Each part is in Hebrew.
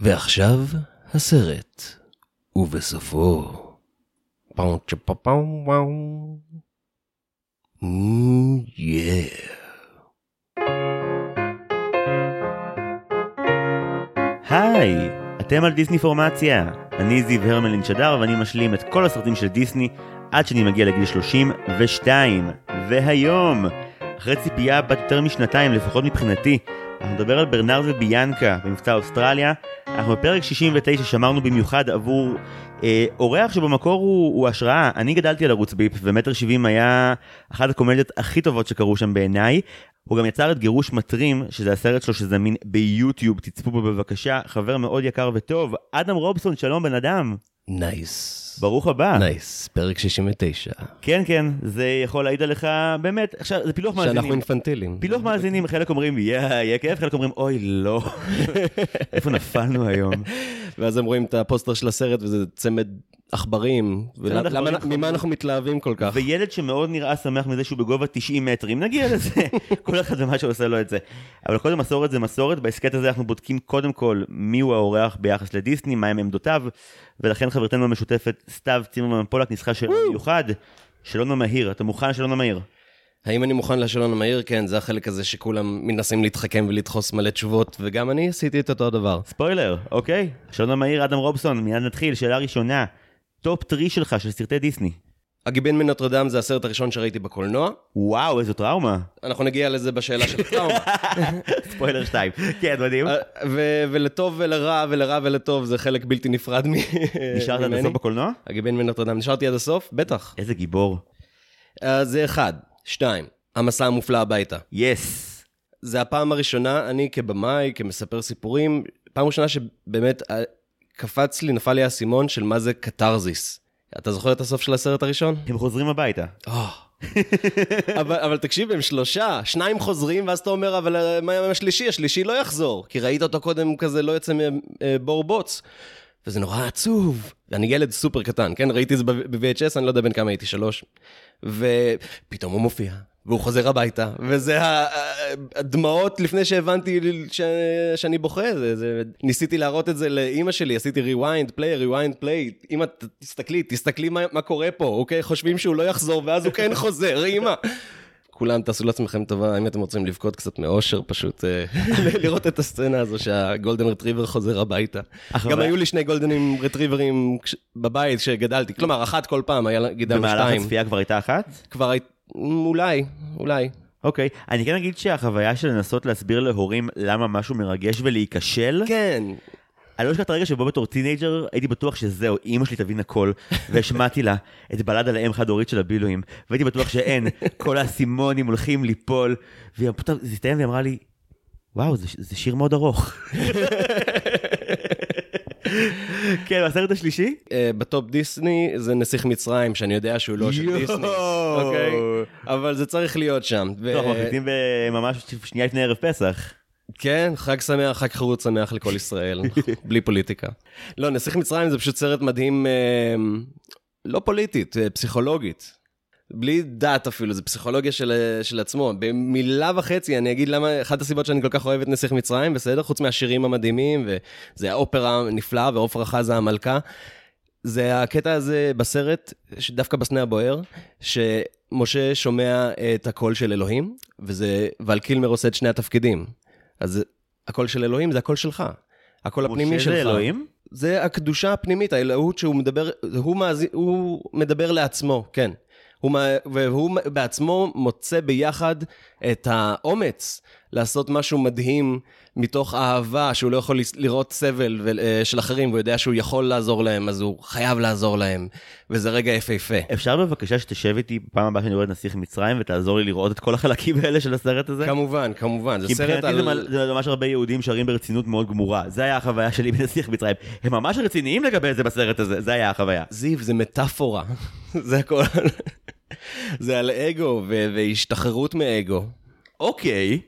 ועכשיו הסרט, ובסופו... פאו צ'פה פאו וואו. יא. היי, אתם על דיסני פורמציה. אני זיו הרמלין שדר ואני משלים את כל הסרטים של דיסני עד שאני מגיע לגיל 32. והיום, אחרי ציפייה בת יותר משנתיים, לפחות מבחינתי, אנחנו נדבר על ברנרד וביאנקה במבצע אוסטרליה. אנחנו בפרק 69 שמרנו במיוחד עבור אה, אורח שבמקור הוא, הוא השראה. אני גדלתי על ערוץ ביפ ומטר שבעים היה אחת הקומדיות הכי טובות שקרו שם בעיניי. הוא גם יצר את גירוש מטרים, שזה הסרט שלו שזמין ביוטיוב, תצפו בו בבקשה, חבר מאוד יקר וטוב, אדם רובסון, שלום בן אדם. nice. ברוך הבא. nice, פרק 69. כן, כן, זה יכול להעיד עליך, באמת, עכשיו, זה פילוח מאזינים. שאנחנו אינפנטילים. פילוח מאזינים, חלק אומרים, יהיה, יהיה כיף, חלק אומרים, אוי, לא. איפה נפלנו היום? ואז הם רואים את הפוסטר של הסרט וזה צמד עכברים. ממה אנחנו מתלהבים כל כך? וילד שמאוד נראה שמח מזה שהוא בגובה 90 מטרים, נגיע לזה, כל אחד ומה שעושה לו את זה. אבל קודם מסורת זה מסורת, בהסכת הזה אנחנו בודקים קודם כל מיהו האורח ביחס לדיסני, מהם עמדותיו, ולכן חברתנו המשותפת סתיו צימרמן פולק ניסחה שאלון מיוחד, שאלון המהיר, אתה מוכן לשאלון המהיר? האם אני מוכן לשאלון המהיר? כן, זה החלק הזה שכולם מנסים להתחכם ולדחוס מלא תשובות, וגם אני עשיתי את אותו הדבר. ספוילר, אוקיי? שאלון המהיר, אדם רובסון, מיד נתחיל, שאלה ראשונה, top three שלך של סרטי דיסני. הגיבן מנוטרדם זה הסרט הראשון שראיתי בקולנוע. וואו, איזו טראומה. אנחנו נגיע לזה בשאלה של טראומה. ספוילר 2. כן, מדהים. אה, ו- ולטוב ולרע, ולרע ולטוב, זה חלק בלתי נפרד מ- נשארת עד ממני. הסוף בקולנוע? הגיבן מנוטרדם, נשארתי עד הסוף? בטח. איזה גיבור. אה, זה אחד. שתיים, המסע המופלא הביתה. יס. זה הפעם הראשונה, אני כבמאי, כמספר סיפורים, פעם ראשונה שבאמת אה, קפץ לי, נפל לי האסימון של מה זה קתרזיס. אתה זוכר את הסוף של הסרט הראשון? הם חוזרים הביתה. אבל, אבל תקשיב, הם שלושה, שניים חוזרים, ואז אתה אומר, אבל אה, מה עם השלישי? השלישי לא יחזור, כי ראית אותו קודם כזה לא יוצא מבור בוץ. וזה נורא עצוב. אני ילד סופר קטן, כן? ראיתי את זה ב-VHS, אני לא יודע בין כמה הייתי, שלוש. ופתאום הוא מופיע, והוא חוזר הביתה, וזה הדמעות לפני שהבנתי ש... שאני בוכה. זה, זה... ניסיתי להראות את זה לאימא שלי, עשיתי rewind, play, rewind, play. אמא, ת- תסתכלי, תסתכלי מה, מה קורה פה, אוקיי? חושבים שהוא לא יחזור, ואז הוא כן חוזר, אמא. כולם תעשו לעצמכם טובה, אם אתם רוצים לבכות קצת מאושר, פשוט אה, לראות את הסצנה הזו שהגולדן רטריבר חוזר הביתה. גם היו לי שני גולדנים רטריברים בבית כשגדלתי, כלומר, אחת כל פעם, היה גידלנו במהלך שתיים. הצפייה כבר הייתה אחת? כבר היית... אולי, אולי. אוקיי. אני כן אגיד שהחוויה של לנסות להסביר להורים למה משהו מרגש ולהיכשל, כן, אני לא אשכח את הרגע שבו בתור teenager הייתי בטוח שזהו, אימא שלי תבין הכל, והשמעתי לה את בלדה על אם חד הורית של הבילויים, והייתי בטוח שאין, כל האסימונים הולכים ליפול, והיא פתאום, זה הסתיים והיא אמרה לי, וואו, זה, זה שיר מאוד ארוך. כן, והסרט השלישי? אה, בטופ דיסני זה נסיך מצרים, שאני יודע שהוא לא של. דיסני, אוקיי? אבל זה צריך להיות שם. טוב, אנחנו מקליטים ממש שנייה לפני ערב פסח. כן, חג שמח, חג חירות שמח לכל ישראל, בלי פוליטיקה. לא, נסיך מצרים זה פשוט סרט מדהים, אה, לא פוליטית, אה, פסיכולוגית. בלי דת אפילו, זה פסיכולוגיה של, של עצמו. במילה וחצי אני אגיד למה, אחת הסיבות שאני כל כך אוהב את נסיך מצרים, בסדר? חוץ מהשירים המדהימים, וזה האופרה נפלאה, ועופרה חזה המלכה. זה הקטע הזה בסרט, דווקא בסנה הבוער, שמשה שומע את הקול של אלוהים, וזה, ול קילמר עושה את שני התפקידים. אז הקול של אלוהים זה הקול שלך. הקול הפנימי משה שלך. זה אלוהים? זה הקדושה הפנימית, האלוהות שהוא מדבר, הוא, מאזין, הוא מדבר לעצמו, כן. הוא, והוא בעצמו מוצא ביחד את האומץ לעשות משהו מדהים מתוך אהבה, שהוא לא יכול לראות סבל אה, של אחרים, והוא יודע שהוא יכול לעזור להם, אז הוא חייב לעזור להם, וזה רגע יפהפה. אפשר בבקשה שתשב איתי פעם הבאה שאני רואה את נסיך מצרים ותעזור לי לראות את כל החלקים האלה של הסרט הזה? כמובן, כמובן, זה כי סרט מבחינתי על... זה זה ממש הרבה יהודים שרים ברצינות מאוד גמורה. זה היה החוויה שלי בנסיך מצרים. הם ממש רציניים לגבי זה בסרט הזה, זה היה החוויה. זיו, זה מטאפורה. זה הכל. זה על אגו ו- והשתחררות מאגו. אוקיי,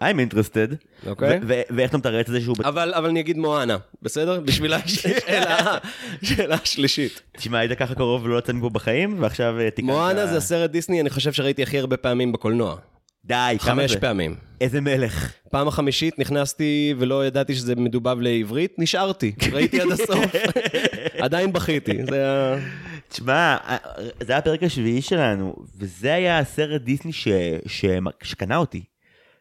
I'm interested. אוקיי. ואיך אתה מתרץ את זה שהוא... אבל, אבל אני אגיד מואנה, בסדר? בשביל השאלה, שאלה השלישית. תשמע, היית ככה קרוב ולא יצא מפה בחיים, ועכשיו אה, תיקנת... מואנה זה הסרט דיסני, אני חושב שראיתי הכי הרבה פעמים בקולנוע. די, כמה חמש זה? פעמים. איזה מלך. פעם החמישית נכנסתי ולא ידעתי שזה מדובב לעברית, נשארתי, ראיתי עד הסוף. עדיין בכיתי, זה היה... תשמע, זה היה הפרק השביעי שלנו, וזה היה הסרט דיסני ש... ש... שקנה אותי.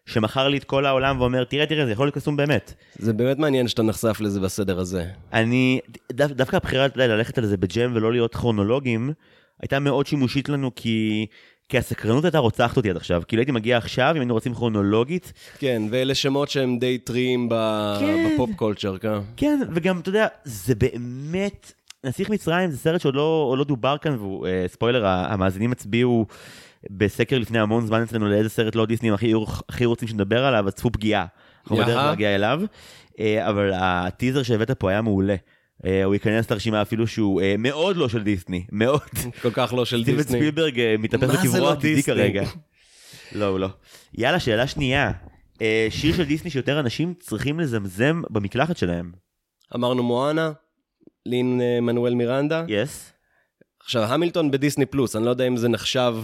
שמכר לי את כל העולם ואומר, תראה, תראה, זה יכול להיות קסום באמת. זה באמת מעניין שאתה נחשף לזה בסדר הזה. אני, דו, דווקא הבחירה ללכת על זה בג'ם ולא להיות כרונולוגים, הייתה מאוד שימושית לנו כי, כי הסקרנות הייתה רוצחת אותי עד עכשיו. כאילו הייתי מגיע עכשיו, אם היינו רוצים כרונולוגית. כן, ואלה שמות שהם די טריים ב... כן. בפופ קולצ'ר, כן. כן, וגם, אתה יודע, זה באמת... נסיך מצרים זה סרט שעוד לא, לא דובר כאן, והוא, אה, ספוילר, המאזינים הצביעו בסקר לפני המון זמן אצלנו לאיזה סרט לא דיסני הם הכי, הכי רוצים שנדבר עליו, אז צפו פגיעה. אנחנו. בדרך להגיע אליו, אה, אבל הטיזר שהבאת פה היה מעולה. אה, הוא ייכנס לרשימה אפילו שהוא אה, מאוד לא של דיסני, מאוד. כל כך לא של דיסני. סטיבן ספילברג מתהפך מה זה בקברו לא עתידי דיסני? כרגע. לא, הוא לא. יאללה, שאלה שנייה. אה, שיר של דיסני שיותר אנשים צריכים לזמזם במקלחת שלהם. אמרנו מואנה, לין אה, מנואל מירנדה. יס? עכשיו, המילטון בדיסני פלוס, אני לא יודע אם זה נחשב,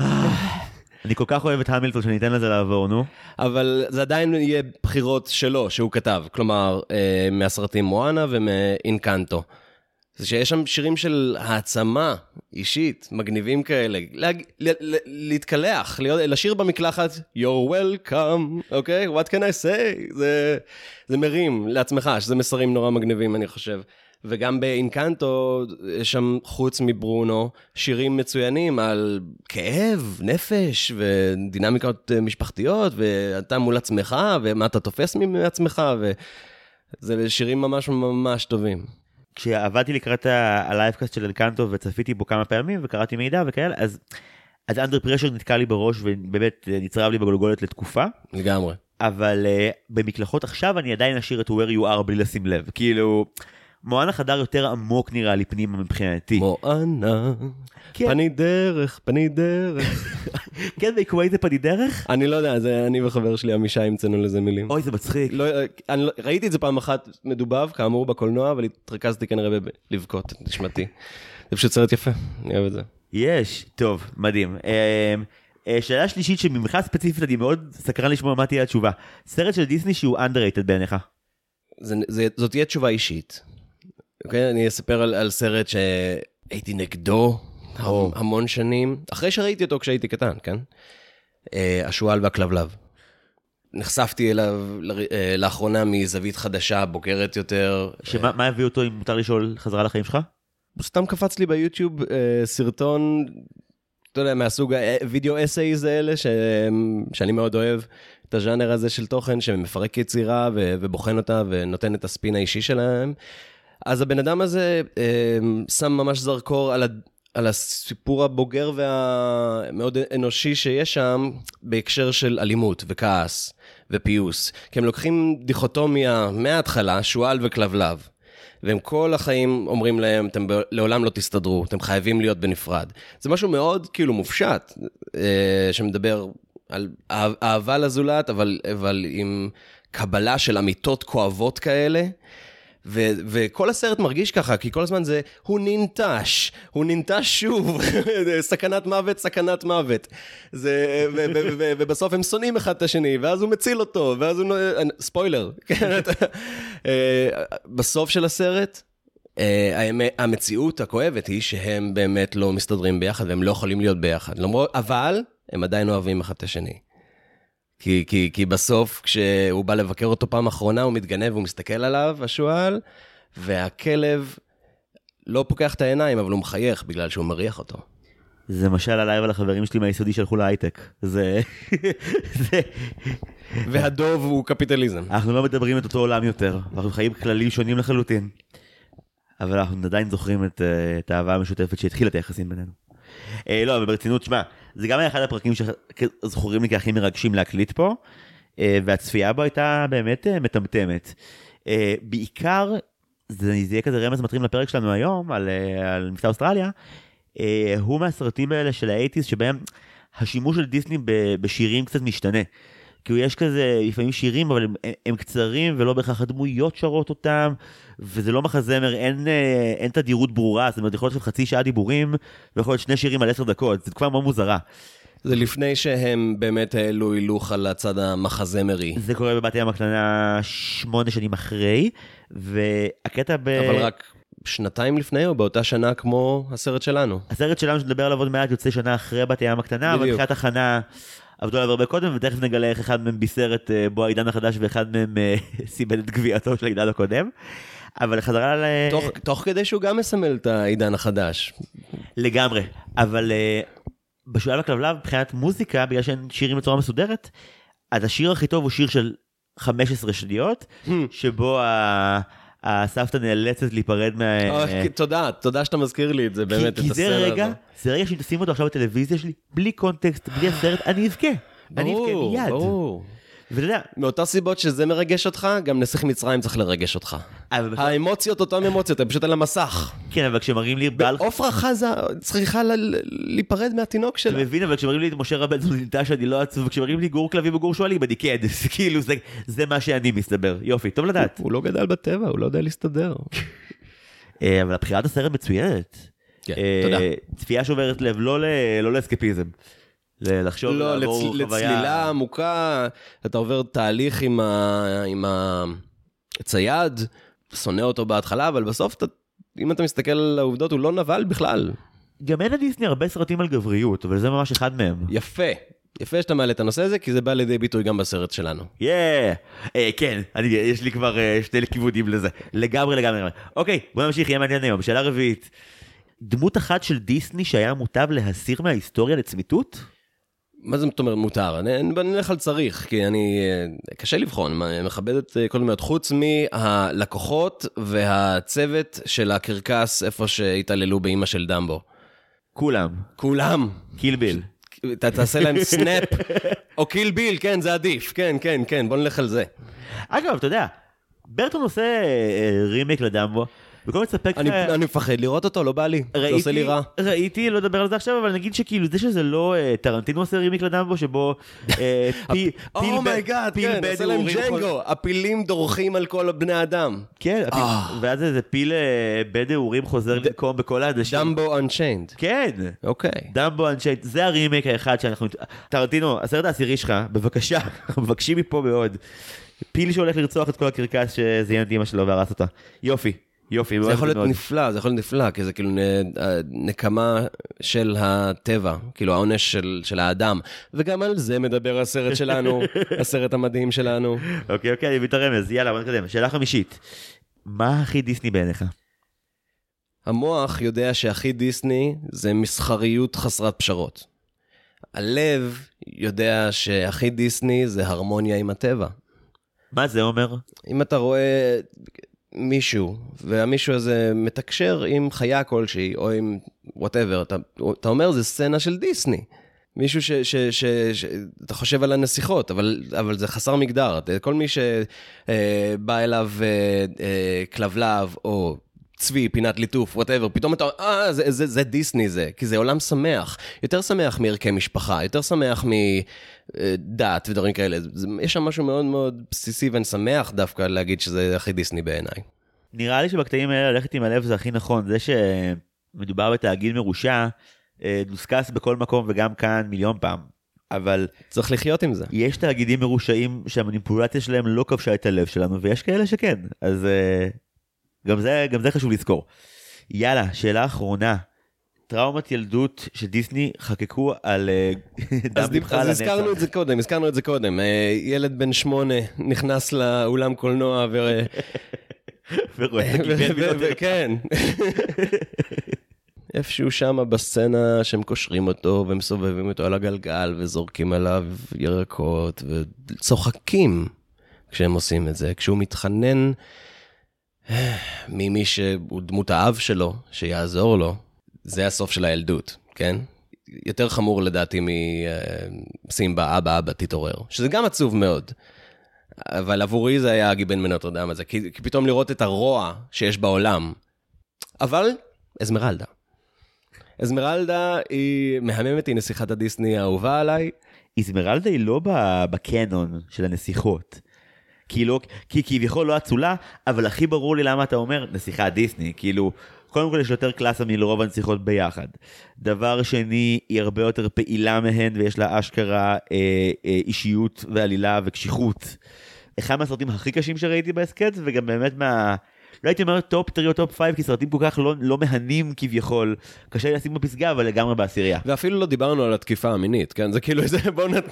אני כל כך אוהב את המילטון שאני אתן לזה לעבור, נו. אבל זה עדיין יהיה בחירות שלו, שהוא כתב. כלומר, אה, מהסרטים מואנה ומאינקנטו. זה שיש שם שירים של העצמה אישית, מגניבים כאלה. להג... ל... ל... להתקלח, להיות... לשיר במקלחת, You're welcome, אוקיי? Okay? What can I say? זה, זה מרים לעצמך, שזה מסרים נורא מגניבים, אני חושב. וגם באינקנטו, יש שם, חוץ מברונו, שירים מצוינים על כאב, נפש, ודינמיקות אה, משפחתיות, ואתה מול עצמך, ומה אתה תופס מעצמך, וזה שירים ממש ממש טובים. כשעבדתי לקראת ה livecast של אנקנטו וצפיתי בו כמה פעמים וקראתי מידע וכאלה, אז... אז Under Pressure נתקע לי בראש ובאמת אה, נצרב לי בגולגולת לתקופה, לגמרי. אבל uh, במקלחות עכשיו אני עדיין אשאיר את where you are בלי לשים לב. כאילו, מואנה חדר יותר עמוק נראה לי פנימה מבחינתי. מואנה, כן. פנה דרך, פנה דרך. כן, we know the way זה פנה דרך? אני לא יודע, זה אני וחבר שלי עמישי המצאנו לזה מילים. אוי, זה מצחיק. לא, אני לא, ראיתי את זה פעם אחת מדובב, כאמור, בקולנוע, אבל התרכזתי כנראה בלבכות נשמתי. זה פשוט סרט יפה, אני אוהב את זה. יש, טוב, מדהים. אה, אה, שאלה שלישית שממך ספציפית אני מאוד סקרן לשמוע מה תהיה התשובה. סרט של דיסני שהוא underrated בעיניך. זה, זה, זאת תהיה תשובה אישית. אוקיי? אני אספר על, על סרט שהייתי נגדו או. המון שנים, אחרי שראיתי אותו כשהייתי קטן, כן? אה, השועל והכלבלב. נחשפתי אליו ל- אה, לאחרונה מזווית חדשה, בוגרת יותר. שמה מה הביא אותו, אם מותר לשאול, חזרה לחיים שלך? הוא סתם קפץ לי ביוטיוב אה, סרטון, אתה יודע, מהסוג הווידאו אסייז האלה, ש... שאני מאוד אוהב, את הז'אנר הזה של תוכן שמפרק יצירה ו... ובוחן אותה ונותן את הספין האישי שלהם. אז הבן אדם הזה אה, שם ממש זרקור על, ה... על הסיפור הבוגר והמאוד אנושי שיש שם, בהקשר של אלימות וכעס ופיוס. כי הם לוקחים דיכוטומיה מההתחלה, שועל וכלבלב. והם כל החיים אומרים להם, אתם לעולם לא תסתדרו, אתם חייבים להיות בנפרד. זה משהו מאוד כאילו מופשט, אה, שמדבר על אה- אהבה לזולת, אבל, אבל עם קבלה של אמיתות כואבות כאלה. ו- וכל הסרט מרגיש ככה, כי כל הזמן זה, הוא ננטש, הוא ננטש שוב, סכנת מוות, סכנת מוות. זה, ו- ו- ו- ו- ובסוף הם שונאים אחד את השני, ואז הוא מציל אותו, ואז הוא... ספוילר, כן, אה, בסוף של הסרט, האמת- המציאות הכואבת היא שהם באמת לא מסתדרים ביחד, והם לא יכולים להיות ביחד. למרות, אבל הם עדיין אוהבים אחד את השני. כי, כי, כי בסוף, כשהוא בא לבקר אותו פעם אחרונה, הוא מתגנב, הוא מסתכל עליו, השועל, והכלב לא פוקח את העיניים, אבל הוא מחייך בגלל שהוא מריח אותו. זה משל עליי ועל החברים שלי מהיסודי שהלכו להייטק. זה... זה... והדוב הוא קפיטליזם. אנחנו לא מדברים את אותו עולם יותר, אנחנו חיים כללים שונים לחלוטין. אבל אנחנו עדיין זוכרים את, אה, את האהבה המשותפת שהתחילה את היחסים בינינו. אה, לא, אבל ברצינות, שמע, זה גם היה אחד הפרקים שזכורים לי כהכי מרגשים להקליט פה, אה, והצפייה בו הייתה באמת אה, מטמטמת. אה, בעיקר, זה, יהיה כזה רמז מטרים לפרק שלנו היום, על, על מבצע אוסטרליה, הוא מהסרטים האלה של האייטיז שבהם השימוש של דיסני בשירים קצת משתנה. כאילו יש כזה לפעמים שירים אבל הם, הם קצרים ולא בהכרח הדמויות שרות אותם וזה לא מחזמר אין אה, אין תדירות ברורה זאת אומרת יכול להיות חצי שעה דיבורים ויכול להיות שני שירים על עשר דקות זה כבר מאוד מוזרה. זה לפני שהם באמת העלו הילוך על הצד המחזמרי. זה קורה בבת ים הקטנה שמונה שנים אחרי והקטע ב... אבל רק שנתיים לפני או באותה שנה כמו הסרט שלנו. הסרט שלנו שנדבר עליו עוד מעט יוצא שנה אחרי בת ים הקטנה אבל בדיוק. מבחינת הכנה עבדו עליו הרבה קודם ותכף נגלה איך אחד מהם בישר את אה, בוא העידן החדש ואחד מהם אה, סימן את גביעתו של העידן הקודם. אבל חזרה ל... תוך, תוך כדי שהוא גם מסמל את העידן החדש. לגמרי, אבל uh, בשולב הכלבלב מבחינת מוזיקה, בגלל שאין שירים בצורה מסודרת, אז השיר הכי טוב הוא שיר של 15 שניות, שבו ה... הסבתא נאלצת להיפרד מה... אוי, תודה, תודה שאתה מזכיר לי את זה, באמת, כי, כי את זה רגע. זה רגע שאם תשים אותו עכשיו בטלוויזיה שלי, בלי קונטקסט, בלי הסרט, אני אבכה. אני אבכה ברור, מיד. ברור. ואתה יודע, מאותן סיבות שזה מרגש אותך, גם נסיך מצרים צריך לרגש אותך. האמוציות אותן אמוציות, הן פשוט על המסך. כן, אבל כשמראים לי בעל... עופרה חזה צריכה להיפרד מהתינוק אתה שלה. מבין, אבל כשמראים לי את משה רבן זו נלתה שאני לא עצוב, וכשמראים לי גור כלבים וגור שועלים, אני כן, זה כאילו, זה- זה מה שאני מסתבר. יופי, טוב לדעת. הוא לא גדל בטבע, הוא לא יודע להסתדר. אה, אבל הבחירת הסרט מצוינת. כן, אה, תודה. צפייה שוברת לב, לא לא לאסקפיזם. לחשוב, לא, לעבור לצ- חוויה- לצלילה עמוקה, אתה עובר תהליך עם ה- עם הצייד, שונא אותו בהתחלה, אבל בסוף, אתה- אם אתה מסתכל על העובדות, הוא לא נבל בכלל. גם אין לדיסני הרבה סרטים על גבריות, אבל זה ממש אחד מהם. יפה. יפה שאתה מעלה את הנושא הזה, כי זה בא לידי ביטוי גם בסרט שלנו. יאה! אה, כן, אני- יש לי כבר אה, שני כיוונים לזה. לגמרי, לגמרי. לגמרי. אוקיי, בוא נמשיך, יהיה מעניין היום. שאלה רביעית. דמות אחת של דיסני שהיה מוטב להסיר מההיסטוריה לצמיתות? מה זה זאת אומרת מותר? אני, נלך על צריך, כי אני... אה, קשה לבחור, אני מכבד את אה, כל מיני, חוץ מהלקוחות והצוות של הקרקס איפה שהתעללו באימא של דמבו. כולם. כולם. קיל ביל. ת, תעשה להם snap, או קיל ביל, כן, זה עדיף, כן, כן, כן, בוא נלך על זה. אגב, אתה יודע, ברטון עושה אה, רימייק לדמבו, וכל מצפה אני, אני מפחד לראות אותו, לא בא לי, זה עושה לי רע. ראיתי, לא אדבר על זה עכשיו, אבל נגיד שכאילו זה שזה לא אה, טרנטינו עושה רימיק לדמבו, שבו אה, פי- פיל oh my God, פיל כן, בד עושה להם ג'נגו, הפילים דורכים על כל בני אדם. כן, אה. ואז איזה פיל אה, בד אורים חוזר לנקום בכל האנשים. דמבו Unchained. כן. אוקיי. דמבו Unchained, זה הרימייק האחד שאנחנו... טרנטינו, הסרט העשירי שלך, בבקשה, אנחנו מבקשים מפה מאוד. פיל שהולך לרצוח את כל הקרקס שזיין את אמא שלו והרס אותה. יופי, יופי, זה יכול להיות. נפלא, זה יכול להיות נפלא, כי זה כאילו נ- נקמה של הטבע, כאילו העונש של, של האדם. וגם על זה מדבר הסרט שלנו, הסרט המדהים שלנו. אוקיי, אוקיי, אני מבין את הרמז, יאללה, בוא נתקדם. שאלה חמישית, מה הכי דיסני בעיניך? המוח יודע שהכי דיסני זה מסחריות חסרת פשרות. הלב יודע שהכי דיסני זה הרמוניה עם הטבע. מה זה אומר? אם אתה רואה מישהו, והמישהו הזה מתקשר עם חיה כלשהי, או עם whatever, אתה, אתה אומר, זה סצנה של דיסני. מישהו ש... ש, ש, ש אתה חושב על הנסיכות, אבל, אבל זה חסר מגדר. כל מי שבא אליו אה, אה, כלבלב, או צבי, פינת ליטוף, whatever, פתאום אתה אה, זה, זה, זה דיסני זה, כי זה עולם שמח. יותר שמח מערכי משפחה, יותר שמח מדת ודברים כאלה. זה, יש שם משהו מאוד מאוד בסיסי, ואני שמח דווקא להגיד שזה הכי דיסני בעיניי. נראה לי שבקטעים האלה ללכת עם הלב זה הכי נכון. זה שמדובר בתאגיד מרושע, אה, דוסקס בכל מקום וגם כאן מיליון פעם. אבל צריך לחיות עם זה. יש תאגידים מרושעים שהמניפולציה שלהם לא כבשה את הלב שלנו, ויש כאלה שכן. אז אה, גם זה, גם זה חשוב לזכור. יאללה, שאלה אחרונה. טראומת ילדות שדיסני חקקו על דם אז, ליבך אז לנצח. הזכרנו את זה קודם, הזכרנו את זה קודם. אה, ילד בן שמונה נכנס לאולם קולנוע ו... ורואה את מנוטר. כן. איפשהו שם בסצנה שהם קושרים אותו ומסובבים אותו על הגלגל וזורקים עליו ירקות וצוחקים כשהם עושים את זה. כשהוא מתחנן ממי שהוא דמות האב שלו, שיעזור לו, זה הסוף של הילדות, כן? יותר חמור לדעתי מסימבה, אבא, אבא, תתעורר. שזה גם עצוב מאוד. אבל עבורי זה היה הגיבן מנוטרדם הזה, כי, כי פתאום לראות את הרוע שיש בעולם. אבל, אזמרלדה. אזמרלדה היא מהממת, היא נסיכת הדיסני האהובה עליי. איזמרלדה היא לא בקנון של הנסיכות. כי לא, כי כביכול לא אצולה, אבל הכי ברור לי למה אתה אומר נסיכה דיסני, כאילו, קודם כל יש יותר קלאסה מלרוב הנסיכות ביחד. דבר שני, היא הרבה יותר פעילה מהן ויש לה אשכרה אה, אה, אישיות ועלילה וקשיחות. אחד מהסרטים הכי קשים שראיתי בהסכת, וגם באמת מה... לא הייתי אומר top 3 או top 5, כי סרטים כל כך לא, לא מהנים כביכול. קשה לי לשים בפסגה, אבל לגמרי בעשירייה. ואפילו לא דיברנו על התקיפה המינית, כן? זה כאילו, זה, בואו נת...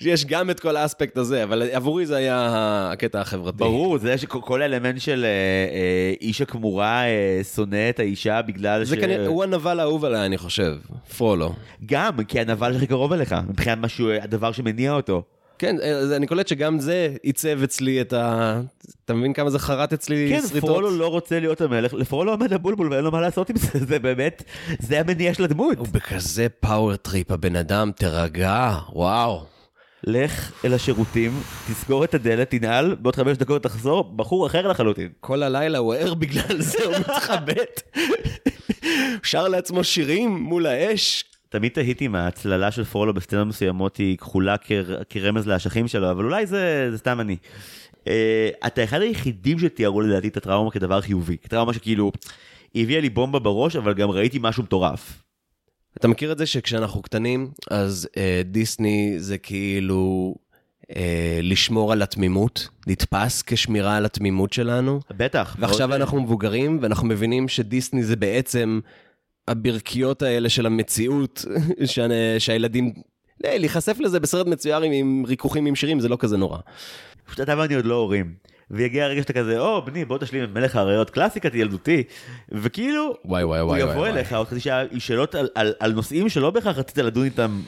יש גם את כל האספקט הזה, אבל עבורי זה היה הקטע החברתי. ברור, זה שכל האלמנט של אה, אה, איש הכמורה אה, שונא את האישה בגלל זה ש... כנראה, הוא הנבל האהוב עליי, אני חושב, פרולו. גם, כי הנבל שהכי קרוב אליך, מבחינת משהו, הדבר שמניע אותו. כן, אז אני קולט שגם זה עיצב אצלי את ה... אתה מבין כמה זה חרט אצלי כן, שריטות? פרולו לא רוצה להיות המלך, לפרולו עומד הבולבול ואין לו מה לעשות עם זה, זה באמת, זה המניע של הדמות. הוא בכזה power trip, הבן אדם, תירגע, וואו. לך אל השירותים, תסגור את הדלת, תנעל, בעוד חמש דקות תחזור, בחור אחר לחלוטין. כל הלילה הוא ער בגלל זה, הוא מתחבט. שר לעצמו שירים מול האש. תמיד תהיתי אם ההצללה של פרולו בסצנות מסוימות היא כחולה כר, כרמז לאשכים שלו, אבל אולי זה, זה סתם אני. Uh, אתה אחד היחידים שתיארו לדעתי את הטראומה כדבר חיובי. טראומה שכאילו, היא הביאה לי בומבה בראש, אבל גם ראיתי משהו מטורף. אתה מכיר את זה שכשאנחנו קטנים, אז אה, דיסני זה כאילו אה, לשמור על התמימות, נתפס כשמירה על התמימות שלנו. בטח. ועכשיו מאוד- אנחנו מבוגרים, ואנחנו מבינים שדיסני זה בעצם הברכיות האלה של המציאות, שה, שהילדים... אה, להיחשף לזה בסרט מצויר עם, עם ריכוכים עם שירים, זה לא כזה נורא. פשוט אתה ואני עוד לא הורים. ויגיע הרגע שאתה כזה, או בני בוא תשלים את מלך האריות קלאסיקת ילדותי, וכאילו, וואי וואי הוא וואי יבוא וואי. אליך עוד חצי שעה עם שאלות על, על, על נושאים שלא בהכרח רצית לדון איתם,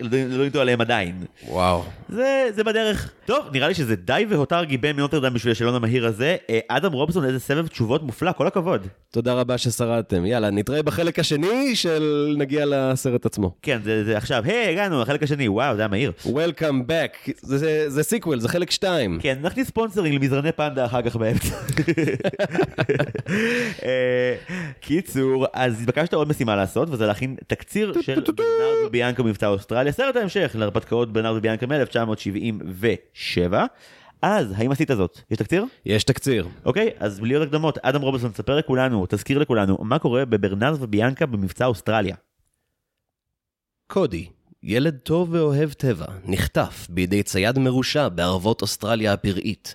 לדון איתו עליהם עדיין. וואו. זה, זה בדרך. טוב, נראה לי שזה די והותר גיבן מנוטרדם בשביל השאלון המהיר הזה. אה, אדם רובסון, איזה סבב תשובות מופלא, כל הכבוד. תודה רבה ששרדתם. יאללה, נתראה בחלק השני של נגיע לסרט עצמו. כן, זה, זה עכשיו, היי, הגענו, החלק השני, וואו, זה היה מהיר. Welcome back. זה, זה, זה sequel, זה חלק 2. כן, נכניס ספונסרים למזרני פנדה אחר כך באמצע. אה, קיצור, אז התבקשת עוד משימה לעשות, וזה להכין תקציר של וביאנקה מבצע אוסטרליה, סרט ההמשך להרפתקאות ברנרד וביאנקה מ-1977. אז, האם עשית זאת? יש תקציר? יש תקציר. אוקיי, אז בלי עוד הקדמות, אדם רובסון, תספר לכולנו, תזכיר לכולנו, מה קורה בברנרד וביאנקה במבצע אוסטרליה. קודי, ילד טוב ואוהב טבע, נחטף בידי צייד מרושע בערבות אוסטרליה הפראית.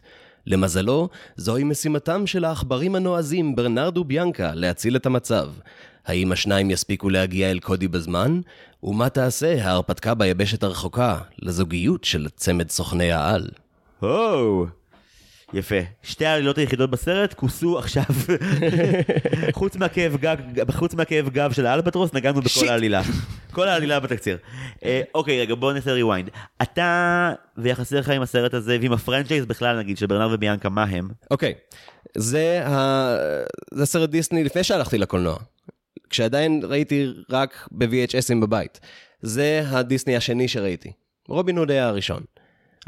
למזלו, זוהי משימתם של העכברים הנועזים ברנרד וביאנקה להציל את המצב. האם השניים יספיקו להגיע אל קודי בזמן? ומה תעשה ההרפתקה ביבשת הרחוקה לזוגיות של צמד סוכני העל? הו! יפה. שתי העלילות היחידות בסרט כוסו עכשיו. חוץ מהכאב גב, חוץ מהכאב גב של האלבטרוס, נגענו בכל שיט. העלילה. כל העלילה בתקציר. אה, אוקיי, רגע, בואו נעשה rewind. אתה ויחסיך עם הסרט הזה, ועם ה franchise בכלל, נגיד, של ברנרד וביאנקה, מה הם? אוקיי, זה, ה... זה סרט דיסני לפני שהלכתי לקולנוע. כשעדיין ראיתי רק ב-VHS ים בבית. זה הדיסני השני שראיתי. רובין הוד היה הראשון,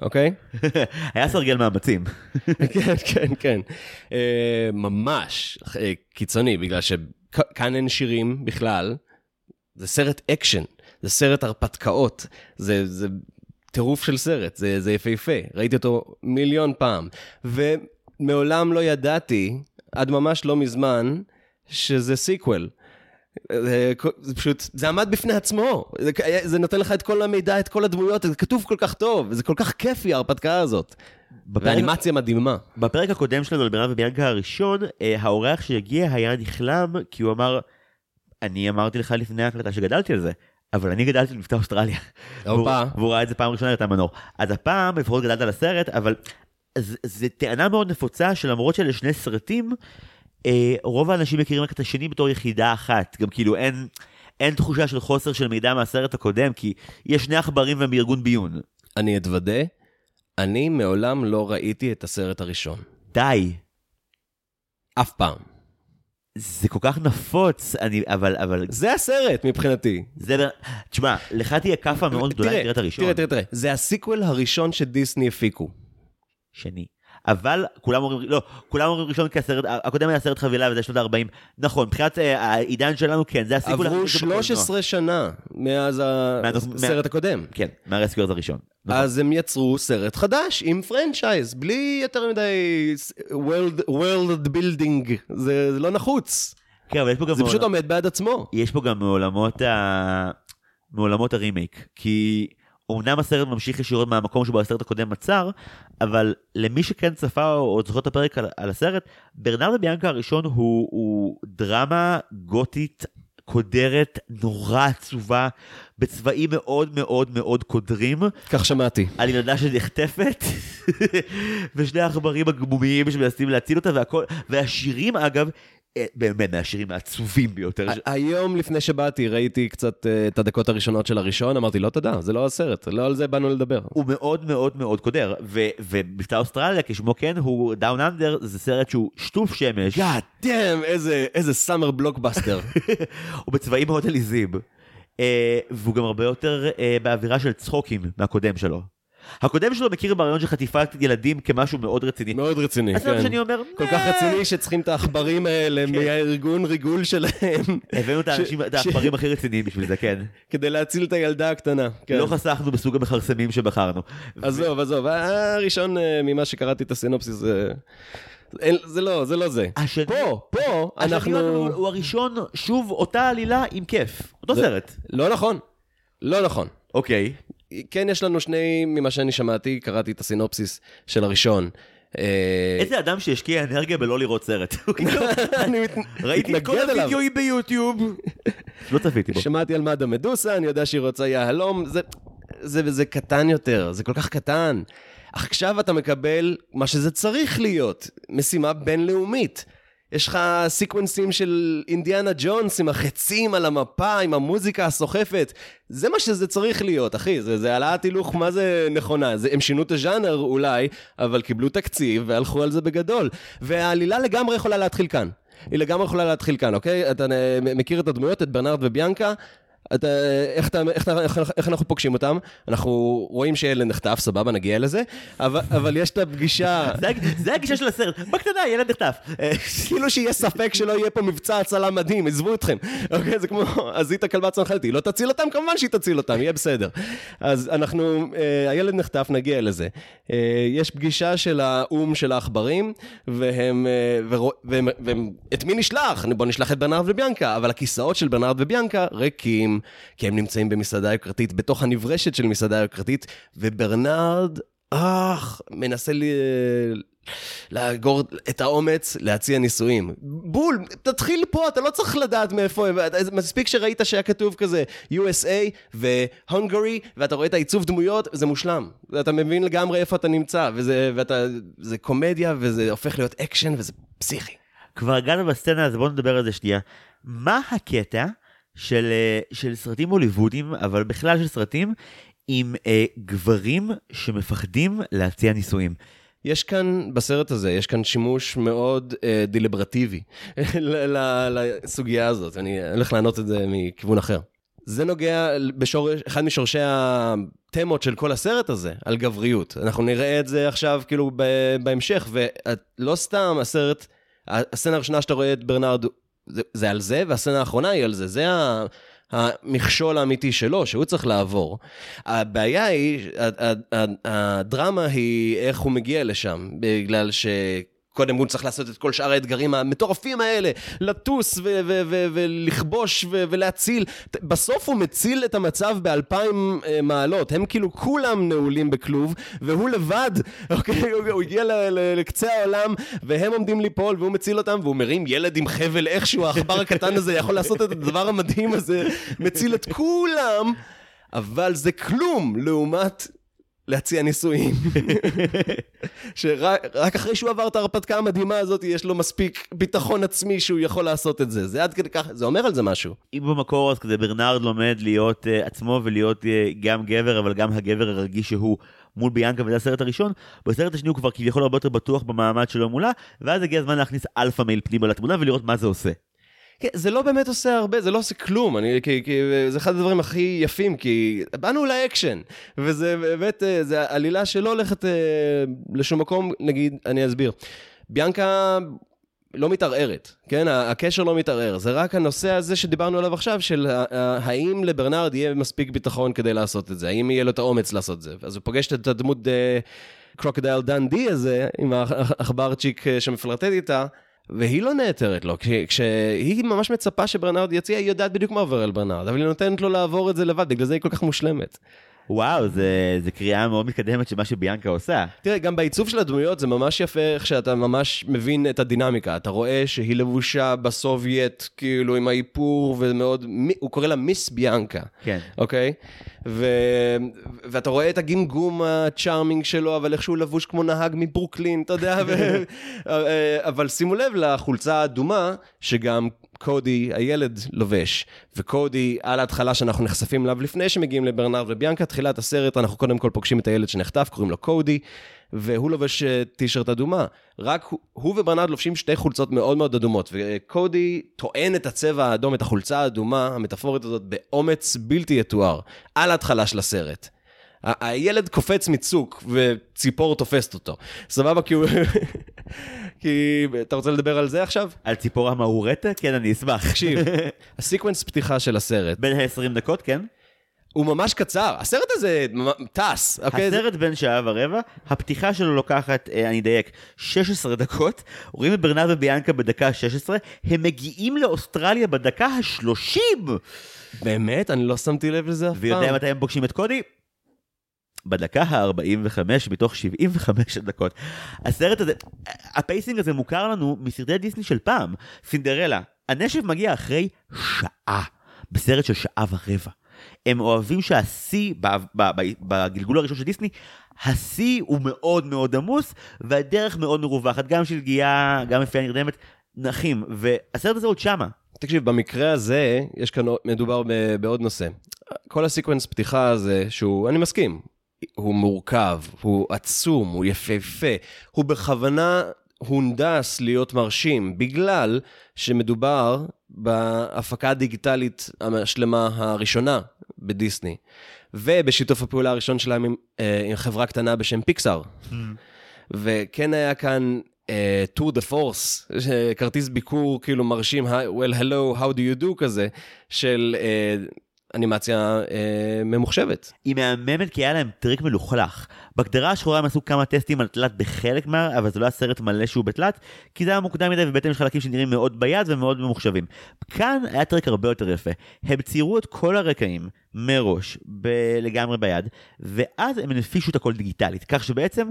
אוקיי? היה סרגל מאמצים. כן, כן, כן. אה, ממש אה, קיצוני, בגלל שכאן אין שירים בכלל. זה סרט אקשן, זה סרט הרפתקאות, זה, זה טירוף של סרט, זה, זה יפהפה. ראיתי אותו מיליון פעם. ומעולם לא ידעתי, עד ממש לא מזמן, שזה sequel. זה, זה פשוט, זה עמד בפני עצמו, זה, זה נותן לך את כל המידע, את כל הדמויות, זה כתוב כל כך טוב, זה כל כך כיפי ההרפתקה הזאת. ואנימציה מדהימה. בפרק הקודם שלנו ברנרד וביאנקה הראשון, אה, האורח שהגיע היה נכלם, כי הוא אמר, אני אמרתי לך לפני ההקלטה שגדלתי על זה. אבל אני גדלתי על מבטא אוסטרליה. והוא, והוא ראה את זה פעם ראשונה, את המנור. אז הפעם לפחות גדלת על הסרט, אבל זו טענה מאוד נפוצה שלמרות שאלה שני סרטים, אה, רוב האנשים מכירים רק את השני בתור יחידה אחת. גם כאילו אין, אין תחושה של חוסר של מידע מהסרט הקודם, כי יש שני עכברים והם בארגון ביון. אני אתוודה, אני מעולם לא ראיתי את הסרט הראשון. די. אף פעם. זה כל כך נפוץ, אני, אבל, אבל, זה הסרט מבחינתי. זה, תשמע, לך תהיה כאפה מאוד גדולה, תראה את הראשון. תראה, תראה, תראה. זה ה sequel הראשון שדיסני הפיקו. שני. אבל כולם אומרים, לא, כולם אומרים ראשון כי הסרט, הקודם היה סרט חבילה וזה שנות ה-40. נכון, מבחינת אה, העידן שלנו, כן, זה ה sequel עברו הכי טוב בקולנוע. 13 שנה מאז הסרט הקודם. כן, מה Rescuers הראשון. נכון. אז הם יצרו סרט חדש עם franchise, בלי יותר מדי world, world building, זה, זה לא נחוץ. כן, אבל יש פה גם... זה פשוט עומד בעד עצמו. יש פה גם מעולמות, ה... מעולמות הרימייק, כי אמנם הסרט ממשיך ישירות מהמקום שבו הסרט הקודם עצר, אבל למי שכן צפה או או זוכר את הפרק על, על הסרט, ברנרדו ביאנקה הראשון הוא, הוא דרמה גותית קודרת, נורא עצובה, בצבעים מאוד מאוד מאוד קודרים, כך שמעתי. על ילדה שנחטפת, ושני העכברים הגמומיים שמנסים להציל אותה, והכל, והשירים אגב, באמת מהשירים העצובים ביותר. היום לפני שבאתי ראיתי קצת אה, את הדקות הראשונות של הראשון, אמרתי לא תודה, זה לא הסרט, לא על זה באנו לדבר. הוא מאוד מאוד מאוד קודר, ומבצע אוסטרליה, כשמו כן, הוא down under, זה סרט שהוא שטוף שמש, damn, איזה, איזה summer blockbuster. הוא בצבעים מאוד עליזים, אה, והוא גם הרבה יותר אה, באווירה של צחוקים מהקודם שלו. הקודם שלו מכיר ברעיון של חטיפת ילדים כמשהו מאוד רציני. מאוד רציני, אז זה מה כן. שאני אומר, כל כך "אה". רציני שצריכים את העכברים האלה כן. מהארגון ריגול שלהם, הבאנו את האנשים, את ש- העכברים הכי רציניים בשביל זה, כן. כדי להציל את הילדה הקטנה. כן. לא חסכנו בסוג המכרסמים שבחרנו. עזוב, עזוב, הראשון אה, ממה שקראתי את הסינופסיס זה... זה לא, זה לא זה. השני- פה, פה, השני אנחנו... הוא הוא הראשון, שוב, אותה עלילה עם כיף. אותו זה- סרט. לא נכון. לא נכון. אוקיי. כן, יש לנו שני, ממה שאני שמעתי, קראתי את הסינופסיס של הראשון. אה, איזה אדם שהשקיע אנרגיה בלא לראות סרט. כאילו, אני ראיתי את כל. הווידאוים ביוטיוב. לא צפיתי בו. שמעתי על מדה מדוסה, אני יודע שהיא רוצה יהלום, זה קטן יותר, זה כל כך קטן. עכשיו אתה מקבל מה שזה צריך להיות, משימה בינלאומית. יש לך סיקוונסים של אינדיאנה ג'ונס עם החצים על המפה, עם המוזיקה הסוחפת. זה מה שזה צריך להיות, אחי. זה, זה העלאת הילוך, מה זה נכונה? זה, הם שינו את הז'אנר אולי, אבל קיבלו תקציב והלכו על זה בגדול. והעלילה לגמרי יכולה להתחיל כאן. היא לגמרי יכולה להתחיל כאן, אוקיי? אתה אה, מכיר את הדמויות, את ברנרד וביאנקה? אתה, איך, אתה, איך, איך, איך אנחנו פוגשים אותם? אנחנו רואים שילד נחטף, סבבה, נגיע לזה, אבל, אבל יש את הפגישה, זה הג- זה הגישה של הסרט. בקטנה, ילד נחטף. אה, כאילו שיהיה ספק שלא יהיה פה מבצע הצלה מדהים, עזבו אתכם. אוקיי, זה כמו, עזית כלבה צנחלתי, לא תציל אותם? כמובן שהיא תציל אותם, יהיה בסדר. אז אנחנו, אה, הילד נחטף, נגיע לזה. אה, יש פגישה של האו"ם של העכברים, והם, אה, ורוא- והם, והם, את מי נשלח? בוא נשלח את ברנרד וביאנקה, אבל הכיסאות של ברנרד וביאנקה ריקים, כי הם נמצאים במסעדה יוקרתית, בתוך הנברשת של מסעדה יוקרתית, וברנרד, אך, מנסה ל... לאגור את האומץ להציע נישואים. בול, תתחיל פה, אתה לא צריך לדעת מאיפה הם, מספיק שראית שהיה כתוב כזה USA ו Hungary, ואתה רואה את העיצוב דמויות, זה מושלם. אתה מבין לגמרי איפה אתה נמצא, וזה, ואתה, זה קומדיה, וזה הופך להיות אקשן, וזה פסיכי. כבר הגענו בסצנה, אז בואו נדבר על זה שנייה. מה הקטע של, אה, של סרטים הוליוודיים, אבל בכלל של סרטים, עם אה, גברים שמפחדים להציע נישואים? יש כאן, בסרט הזה, יש כאן שימוש מאוד אה, ל- לסוגיה הזאת. אני הולך לענות את זה מכיוון אחר. זה נוגע בשורש, אחד משורשי התמות של כל הסרט הזה, על גבריות. אנחנו נראה את זה עכשיו כאילו בהמשך, ולא סתם הסרט, הסצנה הראשונה שאתה רואה את ברנרד, זה, זה על זה, והסצנה האחרונה היא על זה. זה ה... המכשול האמיתי שלו, שהוא צריך לעבור. הבעיה היא, הדרמה היא איך הוא מגיע לשם, בגלל ש... קודם הוא צריך לעשות את כל שאר האתגרים המטורפים האלה, לטוס ולכבוש ולהציל. בסוף הוא מציל את המצב באלפיים אה, מעלות, הם כאילו כולם נעולים בכלוב, והוא לבד, אוקיי, הוא- הגיע לקצה העולם, והם עומדים ליפול, והוא מציל אותם, והוא מרים ילד עם חבל איכשהו, העכבר הקטן הזה יכול לעשות את הדבר המדהים הזה, מציל את כולם, אבל זה כלום לעומת... להציע נישואים. שרק רק אחרי שהוא עבר את ההרפתקה המדהימה הזאת, יש לו מספיק ביטחון עצמי שהוא יכול לעשות את זה. זה עד כדי כך, זה אומר על זה משהו. אם במקור אז כזה ברנרד לומד להיות אה, עצמו ולהיות uh, גם גבר, אבל גם הגבר הרגיש שהוא מול ביאנקה, וזה הסרט הראשון, בסרט השני הוא כבר כביכול הרבה יותר בטוח במעמד שלו מולה, ואז הגיע הזמן להכניס alpha male פנימה לתמונה ולראות מה זה עושה. כן, זה לא באמת עושה הרבה, זה לא עושה כלום, אני, כי, כי זה אחד הדברים הכי יפים, כי באנו לאקשן, וזה באמת, אה, זה עלילה שלא הולכת אה, לשום מקום, נגיד, אני אסביר. ביאנקה לא מתערערת, כן? הקשר לא מתערער, זה רק הנושא הזה שדיברנו עליו עכשיו, של האם לברנרד יהיה מספיק ביטחון כדי לעשות את זה, האם יהיה לו את האומץ לעשות את זה. אז הוא פוגש את הדמות קרוקדייל דן די הזה, עם העכברצ'יק אה, שמפלרטט איתה. והיא לא נעתרת לו, כשהיא ממש מצפה שברנרד יציע, היא יודעת בדיוק מה עובר על ברנרד, אבל היא נותנת לו לעבור את זה לבד, בגלל זה היא כל כך מושלמת. וואו, זה, זה קריאה מאוד מתקדמת של מה שביאנקה עושה. תראה, גם בעיצוב של הדמויות זה ממש יפה איך שאתה ממש מבין את הדינמיקה. אתה רואה שהיא לבושה בסובייט, כאילו עם האיפור, ומאוד, הוא קורא לה Miss ביאנקה. כן. אוקיי? ו... ואתה רואה את הגמגום ה charming שלו, אבל איכשהו לבוש כמו נהג מברוקלין, אתה יודע? ו... אבל שימו לב לחולצה האדומה, שגם קודי הילד לובש, וקודי על ההתחלה שאנחנו נחשפים אליו לפני שמגיעים לברנרד וביאנקה, תחילת הסרט אנחנו קודם כל פוגשים את הילד שנחטף, קוראים לו קודי, והוא לובש אה, טישרט אדומה. רק הוא, הוא וברנרד לובשים שתי חולצות מאוד מאוד אדומות, וקודי טוען את הצבע האדום, את החולצה האדומה, המטאפורית הזאת, באומץ בלתי יתואר, על ההתחלה של הסרט. הילד קופץ מצוק וציפור תופסת אותו. סבבה? כי הוא... כי... אתה רוצה לדבר על זה עכשיו? על ציפור המאורטה? כן, אני אשמח. תקשיב, הסקוונס פתיחה של הסרט. בין ה-20 דקות, כן? הוא ממש קצר, הסרט הזה טס. אוקיי? הסרט בין שעה ורבע, הפתיחה שלו לוקחת, אה, אני אדייק, 16 דקות, רואים את ברנרד וביאנקה בדקה 16, הם מגיעים לאוסטרליה בדקה ה-30. באמת? אני לא שמתי לב לזה אף פעם. ויודע מתי הם פוגשים את קודי? בדקה ה-45 מתוך 75 דקות. הסרט הזה, ה pacing הזה מוכר לנו מסרטי דיסני של פעם. סינדרלה, הנשף מגיע אחרי שעה, בסרט של שעה ורבע. הם אוהבים שהשיא, בגלגול הראשון של דיסני, השיא הוא מאוד מאוד עמוס, והדרך מאוד מרווחת, גם שלגיה, גם היפהפייה הנרדמת, נחים, והסרט הזה עוד שמה. תקשיב, במקרה הזה, יש כאן, מדובר בעוד נושא. כל הסקוונס פתיחה הזה, שהוא, אני מסכים, הוא מורכב, הוא עצום, הוא יפהפה, הוא בכוונה הונדס להיות מרשים, בגלל שמדובר בהפקה הדיגיטלית השלמה הראשונה בדיסני, ובשיתוף הפעולה הראשון שלהם עם, אה, עם חברה קטנה בשם פיקסאר. Mm. וכן היה כאן טור דה פורס, כרטיס ביקור כאילו מרשים, well hello, how do you do כזה, של uh, אנימציה אה, ממוחשבת. היא מהממת כי היה להם טריק מלוכלך. בקדרה השחורה הם עשו כמה טסטים על תלת בחלק מה, אבל זה לא היה סרט מלא שהוא בתלת, כי זה היה מוקדם מדי ובעצם יש חלקים שנראים מאוד ביד ומאוד ממוחשבים. כאן היה טריק הרבה יותר יפה. הם ציירו את כל הרקעים מראש, ב- לגמרי ביד, ואז הם הנפישו את הכל דיגיטלית, כך שבעצם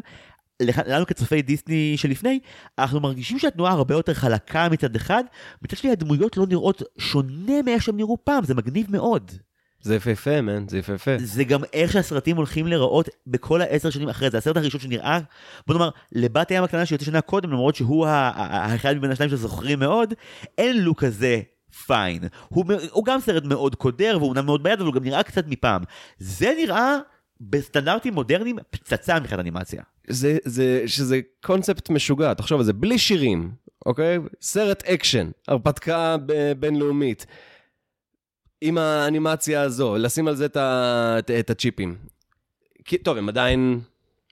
לנו כצופי דיסני שלפני, אנחנו מרגישים שהתנועה הרבה יותר חלקה מצד אחד, מצד שני הדמויות לא נראות שונה מאיך שהם נראו פעם, זה מגניב מאוד. זה יפהפה, מן, זה יפהפה. זה גם איך שהסרטים הולכים להיראות בכל העשר שנים אחרי זה. הסרט הראשון שנראה, בוא נאמר, לבת הים הקטנה שיוצא שנה קודם, למרות שהוא האחד מבין השניים שזוכרים מאוד, אין לו כזה פיין. הוא, הוא גם סרט מאוד קודר, והוא אומנם מאוד ביד, אבל הוא גם נראה קצת מפעם. זה נראה בסטנדרטים מודרניים פצצה מבחינת אנימציה. זה, זה, שזה קונספט משוגע, תחשוב על זה, בלי שירים, אוקיי? סרט אקשן, הרפתקה בינלאומית. עם האנימציה הזו, לשים על זה את, ה, את, את הצ'יפים. כי, טוב, הם עדיין,